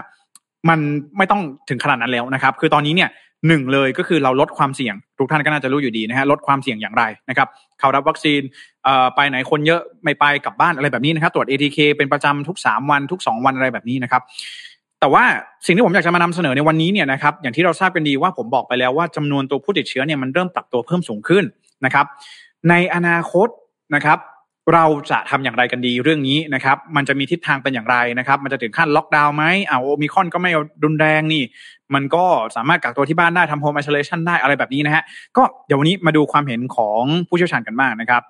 Speaker 2: มันไม่ต้องถึงขนาดนั้นแล้วนะครับ คือตอนนี้เนี่ยหนึ่งเลยก็คือเราลดความเสี่ยง ทุกท่านก็น่าจะรู้อยู่ดีนะฮะลดความเสี่ยงอย่างไรนะครับเข้ารับวัคซีนไปไหนคนเยอะไม่ไปกลับบ้านอะไรแบบนี้นะครับ ตรวจ ATK เป็นประจำทุก 3 วันทุก 2 วันอะไรแบบนี้นะครับ แต่ว่าสิ่งที่ผมอยากจะมานำเสนอในวันนี้เนี่ยนะครับอย่างที่เราทราบกันดีว่าผมบอกไปแล้วว่าจำนวนตัวผู้ติดเชื้อเนี่ยมันเริ่มปรับตัวเพิ่มสูงขึ้นนะครับ ในอนาคตนะครับเราจะทำอย่างไรกันดีเรื่องนี้นะครับ มันจะมีทิศทางเป็นอย่างไรนะครับ มันจะถึงขั้นล็อกดาวน์ไหมอ้าวโอมิครอนก็ไม่รุนแรงนี่ มันก็สามารถกักตัวที่บ้านได้ทำ home isolation ได้อะไรแบบนี้นะฮะ ก็เดี๋ยววันนี้มาดูความเห็นของผู้เชี่ยวชาญกันบ้างนะครับ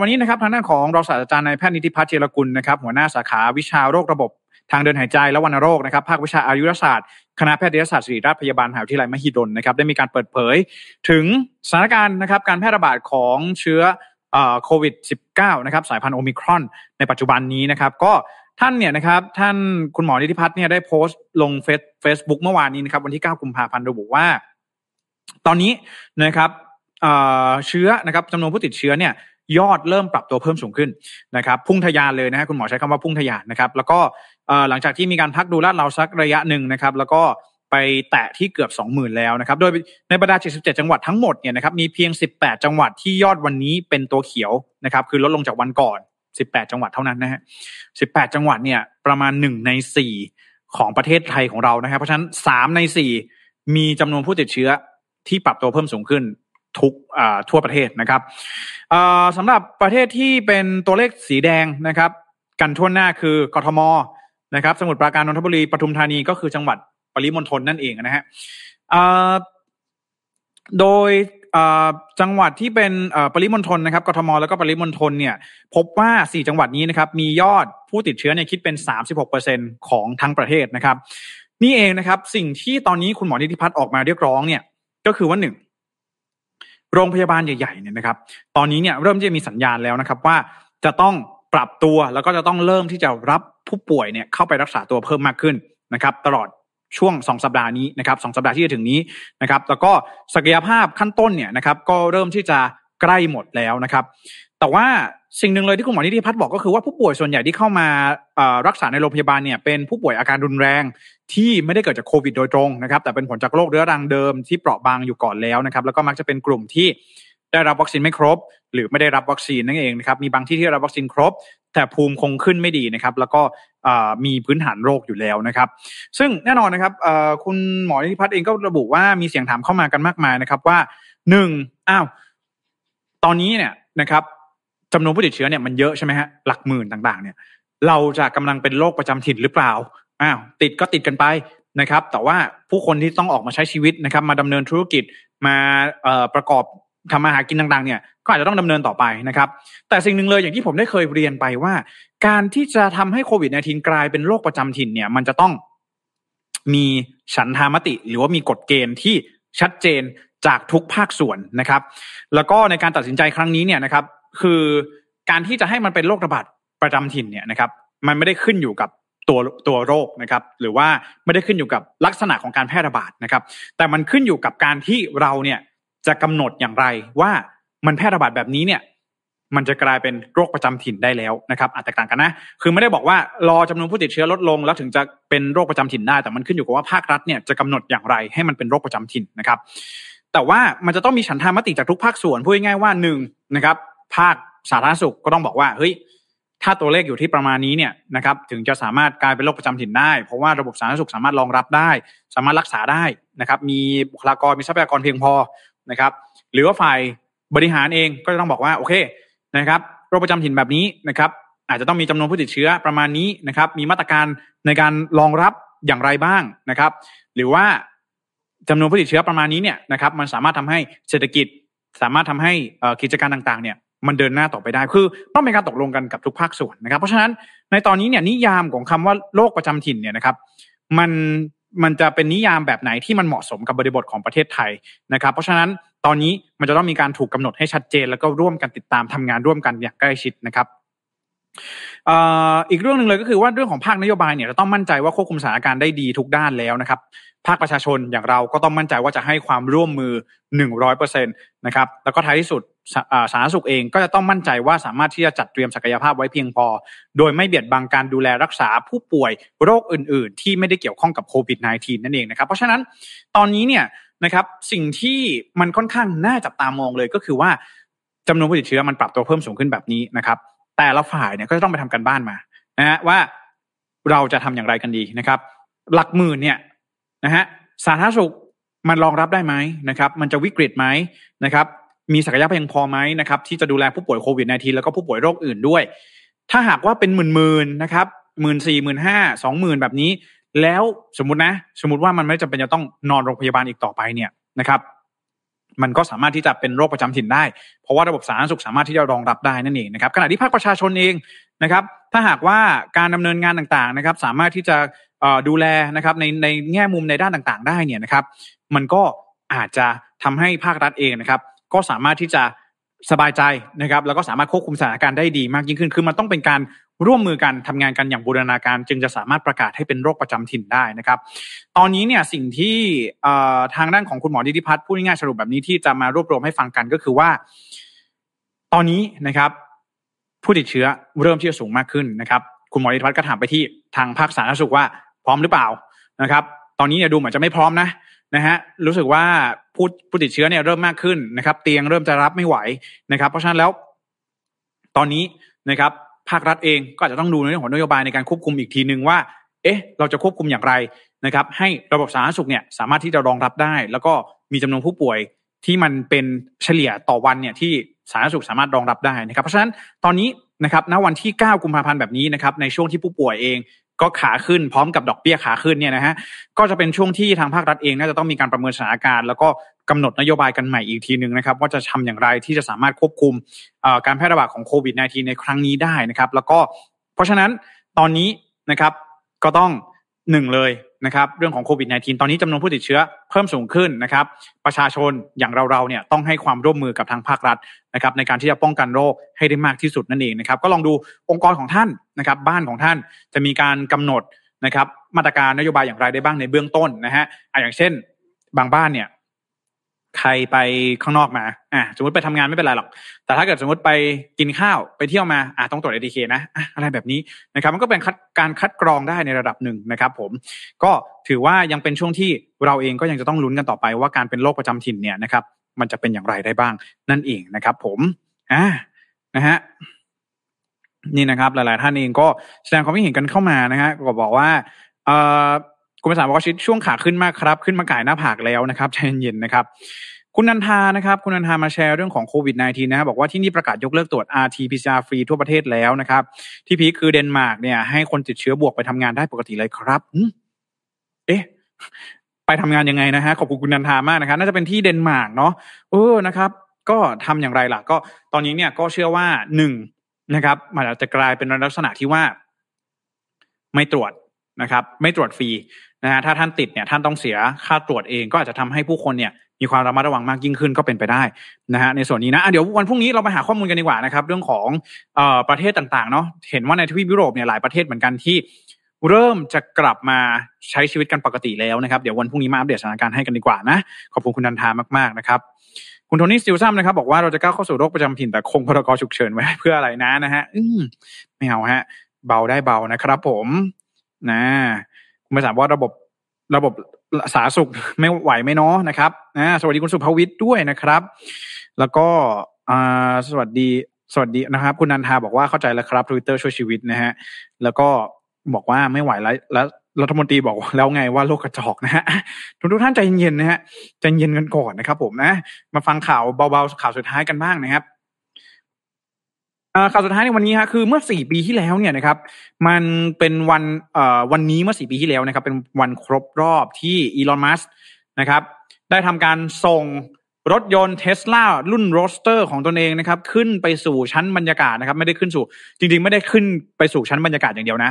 Speaker 2: วันนี้นะครับทางด้านของรองศาสตราจารย์นายแพทย์นิธิพัฒน์เจียรกุลนะครับหัวหน้าสาขาวิชาโรคระบบ ทางเดินหายใจและวัณโรคนะครับภาควิชาอายุรศาสตร์คณะแพทยศาสตร์ศิริราชพยาบาลมหาวิทยาลัยมหิดลนะครับได้มีการเปิดเผยถึงสถานการณ์นะครับการแพร่ระบาดของเชื้อโควิด -19 นะครับสายพันธุ์โอมิครอน ในปัจจุบันนี้นะครับก็ท่านเนี่ยนะครับท่านคุณหมอนิติพัฒน์เนี่ยได้โพสต์ลงเฟซเฟซบุ๊กเมื่อวานนี้นะครับวันที่ 9 กุมภาพันธ์ระบุว่า ตอนนี้นะครับเชื้อนะครับจำนวนผู้ติดเชื้อเนี่ยยอดเริ่มปรับตัวเพิ่มสูงขึ้นนะครับ พุ่งทะยานเลยนะฮะคุณหมอใช้คำว่าพุ่งทะยานนะครับ แล้วก็ หลังจากที่มีการพักดูลาดเราสักระยะหนึ่งนะครับ แล้วก็ไปแตะที่เกือบ 20,000 แล้วนะครับ โดยในบรรดา 77 จังหวัดทั้งหมดเนี่ยนะครับมีเพียง 18 จังหวัดที่ยอดวันนี้เป็นตัวเขียวนะครับ คือลดลงจากวันก่อน 18 จังหวัดเท่านั้นนะฮะ 18 จังหวัดเนี่ยประมาณ 1 ใน 4 ของประเทศไทยของเรานะครับ เพราะฉะนั้น 3 ใน 4 มีจำนวนผู้ติดเชื้อที่ปรับตัวเพิ่มสูงขึ้นทุกทั่วประเทศนะครับสำหรับประเทศที่เป็นตัวเลขสีแดงนะครับ กันทั่วหน้าคือกทม นะครับ สมุทรปราการนนทบุรีปทุมธานีก็คือจังหวัดปริมณฑลนั่นเองนะฮะโดยจังหวัดที่เป็นปริมณฑลนะครับกทมแล้วก็ปริมณฑลเนี่ย พบว่า 4 จังหวัดนี้นะครับ มียอดผู้ติดเชื้อเนี่ยคิดเป็น 36%ของทั้งประเทศนะครับ นี่เองนะครับ สิ่งที่ตอนนี้คุณหมอนิติพัฒน์ออกมาเรียกร้องเนี่ย ก็คือว่าหนึ่งโรงพยาบาลใหญ่ๆเนี่ยนะครับ ตอนนี้เนี่ยเริ่มจะมีสัญญาณแล้วนะครับ ว่าจะต้องปรับตัวแล้วก็จะต้องเริ่มที่จะรับ ผู้ป่วยเนี่ยเข้าไปรักษาตัวเพิ่มมากขึ้นนะครับ ตลอดช่วงสองสัปดาห์นี้นะครับสองสัปดาห์ที่จะถึงนี้นะครับ แล้วก็ศักยภาพขั้นต้นเนี่ยนะครับ ก็เริ่มที่จะใกล้หมดแล้วนะครับ แต่ว่าสิ่งหนึ่งเลยที่คุณหมอนิติพัฒน์บอกก็คือว่าผู้ป่วยส่วนใหญ่ที่เข้ามารักษาในโรงพยาบาลเนี่ยเป็นผู้ป่วยอาการรุนแรงที่ไม่ได้เกิดจากโควิดโดยตรงนะครับ แต่เป็นผลจากโรคเรื้อรังเดิมที่เปราะบางอยู่ก่อนแล้วนะครับ แล้วก็มักจะเป็นกลุ่มที่ได้รับวัคซีนไม่ครบ หรือไม่ได้รับวัคซีนนั่นเองนะครับมีบางที่ที่รับวัคซีนครบ แต่ภูมิคงขึ้นไม่ดีนะครับ แล้วก็มีพื้นฐานโรคอยู่แล้วนะครับ ซึ่งแน่นอนนะครับคุณหมอนิติพัฒน์เองก็ระบุว่ามีเสียงถามเข้ามากันมากมายนะครับว่าหนึ่งอ้าวตอนนี้เนี่ยนะครับจำนวนผู้ติดเชื้อเนี่ยมันเยอะใช่ไหมฮะหลักหมื่นต่าง ๆ เนี่ย เราจะกำลังเป็นโรคประจำถิ่นหรือเปล่าอ้าวติดก็ติดกันไปนะครับ แต่ว่าผู้คนที่ต้องออกมาใช้ชีวิตนะครับ มาดำเนินธุรกิจมาประกอบ ทำมาหากินต่างๆ เนี่ยก็อาจจะต้องดำเนินต่อไปนะครับ แต่สิ่งหนึ่งเลยอย่างที่ผมได้เคยเรียนไปว่า การที่จะทำให้โควิด -19 กลายเป็นโรคประจำถิ่นเนี่ย มันจะต้องมีฉันทามติ หรือว่ามีกฎเกณฑ์ที่ชัดเจนจากทุกภาคส่วนนะครับ แล้วก็ในการตัดสินใจครั้งนี้เนี่ยนะครับ คือการที่จะให้มันเป็นโรคระบาดประจำถิ่นเนี่ยนะครับ มันไม่ได้ขึ้นอยู่กับตัวตัวโรคนะครับ หรือว่าไม่ได้ขึ้นอยู่กับลักษณะของการแพร่ระบาดนะครับ แต่มันขึ้นอยู่กับการที่เราเนี่ย จะกำหนดอย่างไรว่ามันแพร่ระบาดแบบนี้เนี่ยมันจะกลายเป็นโรคประจำถิ่นได้แล้วนะครับอาจแตกต่างกันนะ คือไม่ได้บอกว่ารอจำนวนผู้ติดเชื้อลดลง แล้วถึงจะเป็นโรคประจำถิ่นได้ แต่มันขึ้นอยู่กับว่าภาครัฐเนี่ยจะกำหนดอย่างไรให้มันเป็นโรคประจำถิ่นนะครับ แต่ว่ามันจะต้องมีฉันทามติจากทุกภาคส่วนพูดง่ายๆว่าหนึ่งนะครับ ภาคสาธารณสุขก็ต้องบอกว่าเฮ้ยถ้าตัวเลขอยู่ที่ประมาณนี้เนี่ยนะครับถึงจะสามารถกลายเป็นโรคประจำถิ่นได้ เพราะว่าระบบสาธารณสุขสามารถรองรับได้ สามารถรักษาได้นะครับ มีบุคลากรมีทรัพยากรเพียงพอ นะครับ หรือว่าฝ่ายบริหารเองก็จะต้องบอกว่าโอเคนะครับโรคประจำถิ่นแบบนี้นะครับอาจจะต้องมีจำนวนผู้ติดเชื้อประมาณนี้นะครับ มีมาตรการในการรองรับอย่างไรบ้างนะครับ หรือว่าจำนวนผู้ติดเชื้อประมาณนี้เนี่ยนะครับมันสามารถทำให้เศรษฐกิจสามารถทำให้กิจการต่างๆเนี่ยมันเดินหน้าต่อไปได้คือต้องเป็นการตกลงกันกับทุกภาคส่วนนะครับ เพราะฉะนั้นในตอนนี้เนี่ยนิยามของคำว่าโรคประจำถิ่นเนี่ยนะครับ มัน มันจะเป็นนิยามแบบไหนที่มันเหมาะสมกับบริบทของประเทศไทยนะครับ เพราะฉะนั้นตอนนี้มันจะต้องมีการถูกกาหนดให้ชัดเจน แล้วก็ร่วมกันติดตามทำงานร่วมกันอย่างใกล้ชิดนะครับอีกเรื่องหนึ่งเลยก็คือว่าเรื่องของภาคนโยบายเนี่ยเราต้องมั่นใจว่าควบคุมสถานการณ์ได้ดีทุกด้านแล้วนะครับ ภาคประชาชนอย่างเราก็ต้องมั่นใจว่าจะให้ความร่วมมือหนึ่งร้อยเปอร์เซ็นตนะครับแล้วก็ท้ายที่สุดสาธารณสุขเองก็จะต้องมั่นใจว่าสามารถที่จะจัดเตรียมศักยภาพไว้เพียงพอ โดยไม่เบียดบังการดูแลรักษาผู้ป่วยโรคอื่น ๆ ที่ไม่ได้เกี่ยวข้องกับโควิด -19 นั่นเองนะครับ เพราะฉะนั้นตอนนี้เนี่ยนะครับสิ่งที่มันค่อนข้างน่าจับตามองเลยก็คือว่าจำนวนผู้ติดเชื้อมันปรับตัวเพิ่มสูงขึ้นแบบนี้นะครับ แต่ละฝ่ายเนี่ยก็จะต้องไปทำกันบ้านมานะฮะว่าเราจะทำอย่างไรกันดีนะครับ หลักหมื่นเนี่ยนะฮะสาธารณสุขมันรองรับได้ไหมนะครับ มันจะวิกฤตไหมนะครับ มีศักยภาพเพียงพอไหมนะครับที่จะดูแลผู้ป่วยโควิด -19 แล้วก็ผู้ป่วยโรคอื่นด้วย ถ้าหากว่าเป็นหมื่นๆนะครับหมื่นสี่หมื่นห้าสองหมื่นแบบนี้ แล้วสมมตินะ สมมติว่ามันไม่จำเป็นจะต้องนอนโรงพยาบาลอีกต่อไปเนี่ยนะครับมันก็สามารถที่จะเป็นโรคประจำถิ่นได้ เพราะว่าระบบสาธารณสุขสามารถที่จะรองรับได้นั่นเองนะครับขณะที่ภาคประชาชนเองนะครับ ถ้าหากว่าการดำเนินงานต่างๆนะครับ สามารถที่จะดูแลนะครับในในแง่มุมในด้านต่างๆ ได้เนี่ยนะครับ มันก็อาจจะทำให้ภาครัฐเองนะครับ ก็สามารถที่จะสบายใจนะครับ แล้วก็สามารถควบคุมสถานการณ์ได้ดีมากยิ่งขึ้น คือมันต้องเป็นการร่วมมือกันทำงานกันอย่างบูรณาการ จึงจะสามารถประกาศให้เป็นโรคประจำถิ่นได้นะครับ ตอนนี้เนี่ยสิ่งที่ทางด้านของคุณหมอดิติพัฒน์พูดง่ายๆสรุปแบบนี้ที่จะมารวบรวมให้ฟังกันก็คือว่า ตอนนี้นะครับ ผู้ติดเชื้อเริ่มที่จะสูงมากขึ้นนะครับ คุณหมอดิติพัฒน์ก็ถามไปที่ทางภาคสาธารณสุขว่าพร้อมหรือเปล่านะครับ ตอนนี้เนี่ยดูเหมือนจะไม่พร้อมนะ นะฮะรู้สึกว่าผู้ผู้ติดเชื้อเนี่ยเริ่มมากขึ้นนะครับ เตียงเริ่มจะรับไม่ไหวนะครับ เพราะฉะนั้นแล้วตอนนี้นะครับภาครัฐเองก็อาจจะต้องดูในเรื่องของนโยบายในการควบคุมอีกทีนึงว่า เอ๊ะ เราจะควบคุมอย่างไรนะครับ ให้ระบบสาธารณสุขเนี่ยสามารถที่จะรองรับได้ แล้วก็มีจำนวนผู้ป่วยที่มันเป็นเฉลี่ยต่อวันเนี่ยที่สาธารณสุขสามารถรองรับได้นะครับ เพราะฉะนั้นตอนนี้นะครับณวันที่ 9 กุมภาพันธ์แบบนี้นะครับในช่วงที่ผู้ป่วยเอง ก็ขาขึ้นพร้อมกับดอกเบี้ยขาขึ้นเนี่ยนะฮะก็จะเป็นช่วงที่ทางภาครัฐเองน่าจะต้องมีการประเมินสถานการณ์แล้วก็กำหนดนโยบายกันใหม่อีกทีหนึ่งนะครับว่าจะทำอย่างไรที่จะสามารถควบคุมการแพร่ระบาดของโควิด -19 ในครั้งนี้ได้นะครับ แล้วก็เพราะฉะนั้นตอนนี้นะครับก็ต้องหนึ่งเลย นะครับเรื่องของโควิด -19 ตอนนี้จำนวนผู้ติดเชื้อเพิ่มสูงขึ้นนะครับ ประชาชนอย่างเราๆเนี่ยต้องให้ความร่วมมือกับทางภาครัฐนะครับ ในการที่จะป้องกันโรคให้ได้มากที่สุดนั่นเองนะครับ ก็ลองดูองค์กรของท่านนะครับ บ้านของท่านจะมีการกำหนดนะครับ มาตรการนโยบายอย่างไรได้บ้างในเบื้องต้นนะฮะอย่างเช่น บางบ้านเนี่ย ใครไปข้างนอกมา อ่าสมมติไปทำงานไม่เป็นไรหรอก แต่ถ้าเกิดสมมติไปกินข้าวไปเที่ยวมา อ่าต้องตรวจเอทีเคนะอะอะไรแบบนี้นะครับ มันก็เป็นการคัดกรองได้ในระดับหนึ่งนะครับผม ก็ถือว่ายังเป็นช่วงที่เราเองก็ยังจะต้องลุ้นกันต่อไปว่าการเป็นโรคประจำถิ่นเนี่ยนะครับ มันจะเป็นอย่างไรได้บ้างนั่นเองนะครับ ผม อ่า นะฮะ นี่นะครับ หลาย ๆ ท่านเองก็แสดงความคิดเห็นกันเข้ามานะฮะก็บอกว่า เอ่อ คุณภาษาบอกว่าชิดช่วงขาขึ้นมากครับ ขึ้นมาก่ายหน้าผากแล้วนะครับใจเย็นๆนะครับ คุณนันทานะครับ คุณนันทามาแชร์เรื่องของโควิด -19 นะบอกว่าที่นี่ประกาศยกเลิกตรวจ RT-PCR ฟรีทั่วประเทศแล้วนะครับ ที่ peak คือเดนมาร์กเนี่ยให้คนติดเชื้อบวกไปทำงานได้ปกติเลยครับเอ๊ะไปทำงานยังไงนะฮะขอบคุณคุณนันทามากนะครับน่าจะเป็นที่เดนมาร์กเนาะเออนะครับ ก็ทำอย่างไรล่ะ ก็ตอนนี้เนี่ยก็เชื่อว่าหนึ่งนะครับมันอาจจะกลายเป็นลักษณะที่ว่า ไม่ตรวจนะครับ ไม่ตรวจฟรี นะฮะถ้าท่านติดเนี่ยท่านต้องเสียค่าตรวจเองก็อาจจะทำให้ผู้คนเนี่ยมีความระมัดระวังมากยิ่งขึ้นก็เป็นไปได้นะฮะในส่วนนี้นะะเดี๋ยววันพรุ่งนี้เราไปหาข้อมูลกันดีกว่านะครับเรื่องของออประเทศต่างๆเนาะเห็นว่าในทวีปยุโรปเนี่ยหลายประเทศเหมือนกันที่เริ่มจะกลับมาใช้ชีวิตกันปกติแล้วนะครับเดี๋ยววันพรุ่งนี้มาอัปเดตสถานการณ์ให้กันดีกว่านะขอบคุณคุณนันทามากๆนะครับคุณโทนี่สติลซัมนะครับบอกว่าเราจะก้าวเข้าสู่โรคประจำถิ่นแต่คงพรกฉุกเฉินไว้เพื่ออะไรนะนะฮะอืมไม่เอาฮะ เบาได้เบานะครับ ผมนะ ไปถามว่าระบบระบบสาธารณสุขไม่ไหวไหมเนาะนะครับนะสวัสดีคุณสุภวิทย์ด้วยนะครับ แล้วก็อ่าสวัสดีสวัสดีนะครับ คุณนันทาบอกว่าเข้าใจแล้วครับทวิตเตอร์ช่วยชีวิตนะฮะแล้วก็บอกว่าไม่ไหวแล้วแล้วรัฐมนตรีบอกแล้วไงว่าโลกกระจอกนะฮะทุกทุกท่านใจเย็นๆนะฮะใจเย็นกันก่อนนะครับ ผมนะ มาฟังข่าวเบาๆข่าวสุดท้ายกันบ้างนะครับ ข่าวสุดท้ายในวันนี้ฮะคือเมื่อสี่ปีที่แล้วเนี่ยนะครับ มันเป็นวันเอ่อวันนี้เมื่อสี่ปีที่แล้วนะครับ เป็นวันครบรอบที่อีลอนมัสก์นะครับ ได้ทำการส่งรถยนต์เทสลารุ่น Roadster ของตนเองนะครับ ขึ้นไปสู่ชั้นบรรยากาศนะครับ ไม่ได้ขึ้นสู่ จริง ๆ ไม่ได้ขึ้นไปสู่ชั้นบรรยากาศอย่างเดียวนะ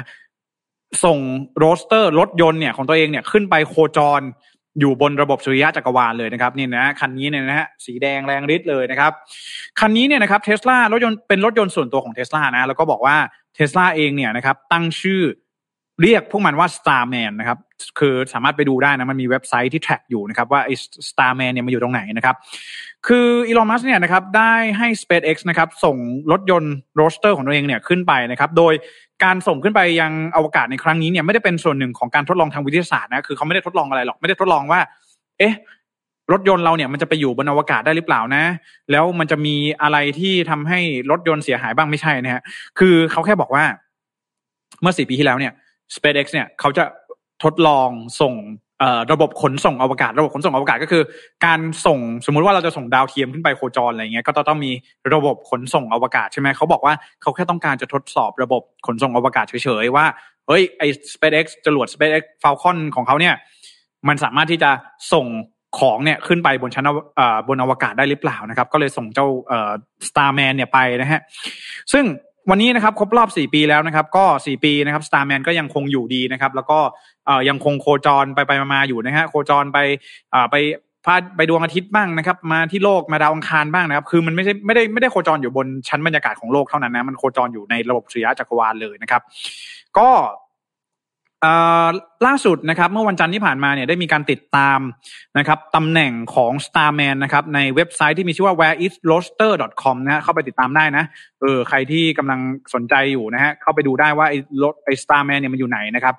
Speaker 2: ส่ง Roadster รถยนต์เนี่ยของตัวเองเนี่ยขึ้นไปโคจร อยู่บนระบบสุริยะจักรวาลเลยนะครับนี่นะคันนี้เนี่ยนะฮะสีแดงแรงฤทธิ์เลยนะครับ คันนี้เนี่ยนะครับเทสลารถยนต์เป็นรถยนต์ส่วนตัวของเทสลานะแล้วก็บอกว่าเทสลาเองเนี่ยนะครับตั้งชื่อเรียกพวกมันว่า Starman นะครับ คือสามารถไปดูได้นะ มันมีเว็บไซต์ที่ track อยู่นะครับ ว่าไอ้ Starman เนี่ยมันอยู่ตรงไหนนะครับ คืออีลอนมัสก์เนี่ยนะครับได้ให้ SpaceX นะครับส่งรถยนต์ Roadster ของตัวเองเนี่ยขึ้นไปนะครับโดยการส่งขึ้นไปยังอวกาศในครั้งนี้เนี่ยไม่ได้เป็นส่วนหนึ่งของการทดลองทางวิทยาศาสตร์นะคือเขาไม่ได้ทดลองอะไรหรอกไม่ได้ทดลองว่า เอ๊ะรถยนต์เราเนี่ยมันจะไปอยู่บนอวกาศได้หรือเปล่านะ แล้วมันจะมีอะไรที่ทำให้รถยนต์เสียหายบ้างไม่ใช่นะฮะคือเขาแค่บอกว่าเมื่อสี่ปีที่แล้วเนี่ย SpaceX เนี่ยเขาจะทดลองส่ง ระบบขนส่งอวกาศ ระบบขนส่งอวกาศก็คือ การส่งสมมุติว่าเราจะส่งดาวเทียมขึ้นไปโคจรอะไรเงี้ยก็ต้องมีระบบขนส่งอวกาศใช่ไหมเขาบอกว่าเขาแค่ต้องการจะทดสอบระบบขนส่งอวกาศเฉยๆว่าเฮ้ยไอ SpaceX จรวด SpaceX Falcon ของเขาเนี่ย มันสามารถที่จะส่งของเนี่ยขึ้นไปบนชั้นบนอวกาศได้หรือเปล่านะครับ ก็เลยส่งเจ้า Starman เนี่ยไปนะฮะซึ่ง วันนี้นะครับครบรอบ 4 ปีแล้วนะครับ ก็ 4 ปีนะครับสตาร์แมนก็ยังคงอยู่ดีนะครับ แล้วก็ยังคงโคจรไปไปมาอยู่นะฮะโคจรไปไปพาไปดวงอาทิตย์บ้างนะครับ มาที่โลกมาดาวอังคารบ้างนะครับ คือมันไม่ใช่ไม่ได้ไม่ได้โคจรอยู่บนชั้นบรรยากาศของโลกเท่านั้นนะมันโคจรอยู่ในระบบสุริยะจักรวาลเลยนะครับ ก็ ล่าสุดนะครับเมื่อวันจันทร์ที่ผ่านมาเนี่ยได้มีการติดตามนะครับตำแหน่งของ Starman นะครับในเว็บไซต์ที่มีชื่อว่า whereisroster.com นะฮะเข้าไปติดตามได้นะเออใครที่กำลังสนใจอยู่นะฮะเข้าไปดูได้ว่าไอ้รถไอ้ Starman เนี่ยมันอยู่ไหนนะครับ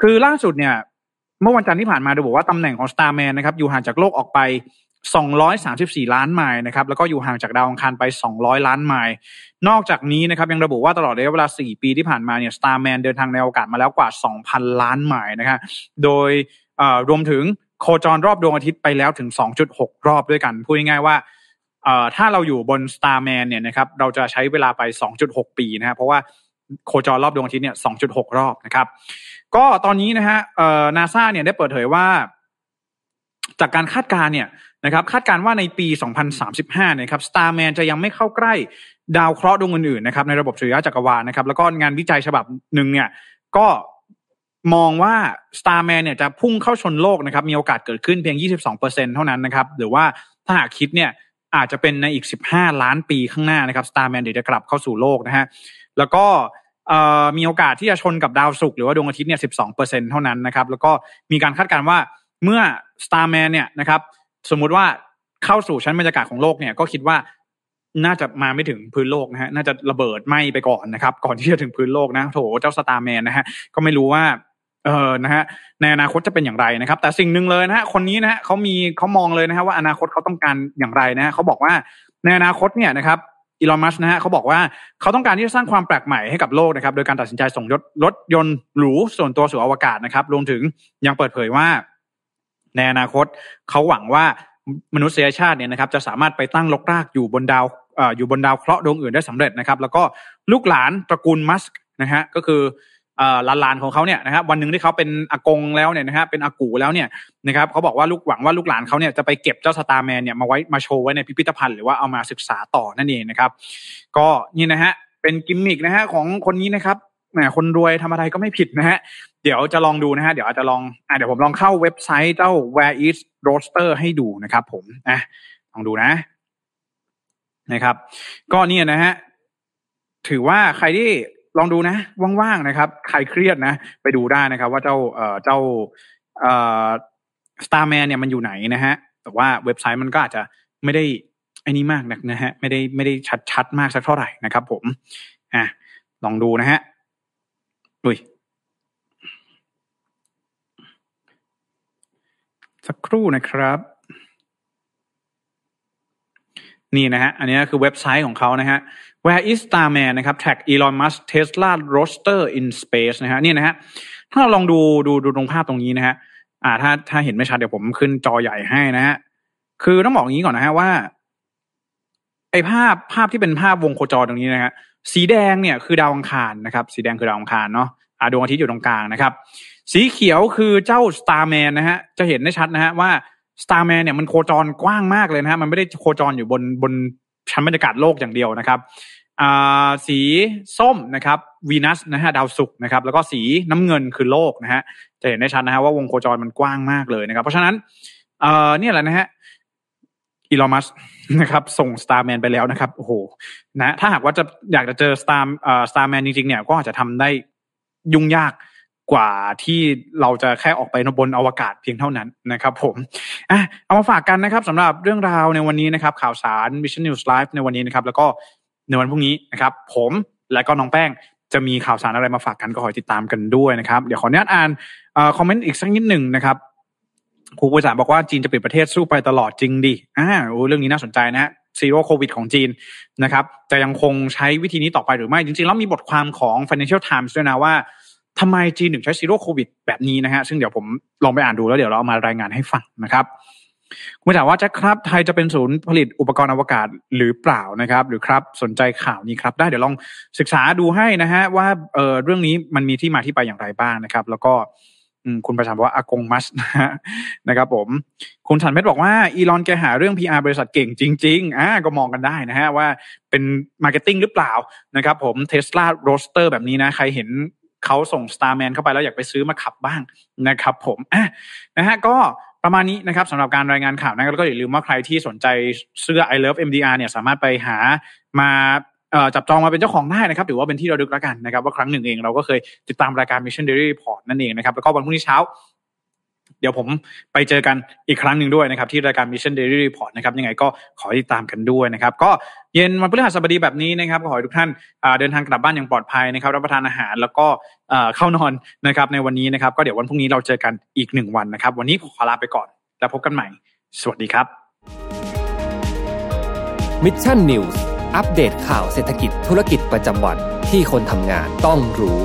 Speaker 2: คือล่าสุดเนี่ยเมื่อวันจันทร์ที่ผ่านมาดูบอกว่าตำแหน่งของ Starman นะครับอยู่ห่างจากโลกออกไป 234 ล้านไมล์นะครับแล้วก็อยู่ห่างจากดาวอังคารไป 200 ล้านไมล์นอกจากนี้นะครับยังระบุว่าตลอดระยะเวลา 4 ปีที่ผ่านมาเนี่ย Starman เดินทางในอวกาศมาแล้วกว่า 2,000 ล้านไมล์นะครับโดยรวมถึงโคจรรอบดวงอาทิตย์ไปแล้วถึง 2.6 รอบด้วยกัน พูดง่ายๆว่าถ้าเราอยู่บน Starman เนี่ยนะครับเราจะใช้เวลาไป 2.6 ปีนะครับเพราะว่าโคจรรอบดวงอาทิตย์เนี่ย 2.6 รอบนะครับ ก็ตอนนี้นะฮะนาซาเนี่ยได้เปิดเผยว่า จากการคาดการณ์เนี่ย นะครับคาดการว่าในปี 2035นะครับ Starman จะยังไม่เข้าใกล้ดาวเคราะห์ดวงอื่นๆนะครับในระบบสุริยะจักรวาลนะครับแล้วก็งานวิจัยฉบับหนึ่งเนี่ยก็มองว่า Starman เนี่ยจะพุ่งเข้าชนโลกนะครับมีโอกาสเกิดขึ้นเพียง 22%เท่านั้นนะครับหรือว่าถ้าหากคิดเนี่ยอาจจะเป็นในอีก 15 ล้านปีข้างหน้านะครับ Starman เดี๋ยวจะกลับเข้าสู่โลกนะฮะแล้วก็มีโอกาสที่จะชนกับดาวศุกร์หรือว่าดวงอาทิตย์เนี่ย 12%เท่านั้นนะครับแล้วก็มีการคาดการณ์ว่าเมื่อ Starman เนี่ยนะครับ สมมุติว่าเข้าสู่ชั้นบรรยากาศของโลกเนี่ยก็คิดว่าน่าจะมาไม่ถึงพื้นโลกนะฮะน่าจะระเบิดไหมไปก่อนนะครับ ก่อนที่จะถึงพื้นโลกนะโถเจ้าสตาร์แมนนะฮะก็ไม่รู้ว่าเออนะฮะในอนาคตจะเป็นอย่างไรนะครับ แต่สิ่งหนึ่งเลยนะฮะคนนี้นะฮะเขามีเขามองเลยนะฮะว่าอนาคตเขาต้องการอย่างไรนะฮะเขาบอกว่าในอนาคตเนี่ยนะครับอีลอนมัสนะฮะเขาบอกว่าเขาต้องการที่จะสร้างความแปลกใหม่ให้กับโลกนะครับ โดยการตัดสินใจส่งรถรถยนต์หรูส่วนตัวสู่อวกาศนะครับ รวมถึงยังเปิดเผยว่า ในอนาคตเขาหวังว่ามนุษยชาติเนี่ยนะครับจะสามารถไปตั้งลกรากอยู่บนดาวอยู่บนดาวเคราะห์ดวงอื่นได้สำเร็จนะครับ แล้วก็ลูกหลานตระกูลมัสก์นะฮะก็คือหลานๆของเขาเนี่ยนะครับวันหนึ่งที่เขาเป็นอากงแล้วเนี่ยนะฮะเป็นอากูแล้วเนี่ยนะครับเขาบอกว่าลูกหวังว่าลูกหลานเขาเนี่ยจะไปเก็บเจ้าสตาร์แมนเนี่ยมาไว้มาโชว์ไว้ในพิพิธภัณฑ์หรือว่าเอามาศึกษาต่อนั่นเองนะครับ ก็นี่นะฮะเป็นกิมมิกนะฮะของคนนี้นะครับแหมคนรวยทำอะไรก็ไม่ผิดนะฮะ เดี๋ยวจะลองดูนะฮะ เดี๋ยวอาจจะลองอ่าเดี๋ยวผมลองเข้าเว็บไซต์เจ้า Where is Roaster ให้ดูนะครับผมอะลองดูนะ นะครับ ก็เนี่ยนะฮะ ถือว่าใครที่ลองดูนะ ว่างๆนะครับ ใครเครียดนะ ไปดูได้นะครับ ว่าเจ้าเอ่อเจ้าเอ่อ Starman เนี่ยมันอยู่ไหนนะฮะ แต่ว่าเว็บไซต์มันก็อาจจะไม่ได้ไอ้นี้มากนักนะฮะ ไม่ได้ไม่ได้ชัดชัดมากสักเท่าไหร่นะครับผม อะ ลองดูนะฮะดุย สักครู่นะครับ นี่นะฮะ อันนี้คือเว็บไซต์ของเขานะฮะ Where is Starman นะครับ Tag Elon Musk Tesla Roadster in Space นะฮะนี่นะฮะ ถ้าเราลองดูดูดูตรงภาพตรงนี้นะฮะ อ่า ถ้าถ้าเห็นไม่ชัดเดี๋ยวผมขึ้นจอใหญ่ให้นะฮะ คือต้องบอกอย่างนี้ก่อนนะฮะว่า ไอภาพภาพที่เป็นภาพวงโคจรตรงนี้นะฮะ สีแดงเนี่ยคือดาวอังคารนะครับ สีแดงคือดาวอังคารเนาะ อ่าดวงอาทิตย์อยู่ตรงกลางนะครับ สีเขียวคือเจ้า Starman นนะฮะ จะเห็นได้ชัดนะฮะว่า Starman เนี่ยมันโคจรกว้างมากเลยนะฮะ มันไม่ได้โคจรอยู่บนบนชั้นบรรยากาศโลกอย่างเดียวนะครับสีส้มนะครับวีนัสนะฮะดาวศุกร์นะครับ แล้วก็สีน้ำเงินคือโลกนะฮะจะเห็นได้ชัดนะฮะว่าวงโคจรมันกว้างมากเลยนะครับ เพราะฉะนั้นเออเนี่ยแหละนะฮะอีลอมัสนะครับส่ง Starman ไปแล้วนะครับโอ้โหนะถ้าหากว่าจะอยากจะเจอ Star เอ่อ Starman จริงๆเนี่ยก็อาจจะทำได้ยุ่งยาก กว่าที่เราจะแค่ออกไปบนอวกาศเพียงเท่านั้นนะครับผมอะเอามาฝากกันนะครับสำหรับเรื่องราวในวันนี้นะครับ ข่าวสาร Mission News Live ในวันนี้นะครับ แล้วก็ในวันพรุ่งนี้นะครับ ผมและก็น้องแป้งจะมีข่าวสารอะไรมาฝากกันก็ขอติดตามกันด้วยนะครับ เดี๋ยวขออนุญาตอ่านคอมเมนต์อีกสักนิดหนึ่งนะครับครูผู้สาบอกว่าจีนจะปิดประเทศสู้ไปตลอดจริงดิอ่าโอ้เรื่องนี้น่าสนใจนะฮะ Zero COVID ของจีนนะครับจะยังคงใช้วิธีนี้ต่อไปหรือไม่ จริงๆ แล้วมีบทความของ Financial Times ด้วยนะว่า ทำไมจีนถึงใช้ Zero COVID แบบนี้นะฮะซึ่งเดี๋ยวผมลองไปอ่านดูแล้วเดี๋ยวเราเอามารายงานให้ฟังนะครับคุณถามว่าแจ็คครับไทยจะเป็นศูนย์ผลิตอุปกรณ์อวกาศหรือเปล่านะครับ หรือครับสนใจข่าวนี้ครับ ได้เดี๋ยวลองศึกษาดูให้นะฮะว่าเออเรื่องนี้มันมีที่มาที่ไปอย่างไรบ้างนะครับ แล้วก็คุณประชาบอกว่าอากงมัสก์นะฮะนะครับ ผม คุณสันเพชรบอกว่าอีลอนแกหาเรื่อง PR บริษัทเก่งจริง ๆอ่าก็มองกันได้นะฮะว่าเป็น marketing หรือเปล่านะครับ ผมเทสลา Roadster แบบนี้นะ ใครเห็น เขาส่ง Starman เข้าไปแล้วอยากไปซื้อมาขับบ้างนะครับ ผมะนะฮะก็ประมาณนี้นะครับสำหรับการรายงานข่าวนะแล้วก็อย่าลืมว่าใครที่สนใจเสื้อ I Love MDR เนี่ยสามารถไปหามาจับจองมาเป็นเจ้าของได้นะครับถือว่าเป็นที่ระลึกแล้วกันนะครับว่าครั้งหนึ่งเองเราก็เคยติดตามรายการ Mission Daily Report นั่นเองนะครับแล้วก็วันพรุ่งนี้เช้า เดี๋ยวผมไปเจอกันอีกครั้งหนึ่งด้วยนะครับ ที่รายการ Mission Daily Report นะครับยังไงก็ขอติดตามกันด้วยนะครับ ก็เย็นวันพฤหัสบดีแบบนี้นะครับขอให้ทุกท่านเดินทางกลับบ้านอย่างปลอดภัยนะครับรับประทานอาหารแล้วก็เข้านอนนะครับในวันนี้นะครับก็เดี๋ยววันพรุ่งนี้เราเจอกันอีกหนึ่งวันนะครับ วันนี้ขอลาไปก่อน แล้วพบกันใหม่ สวัสดีครับ
Speaker 1: Mission News อัปเดตข่าวเศรษฐกิจธุรกิจประจำวันที่คนทำงานต้องรู้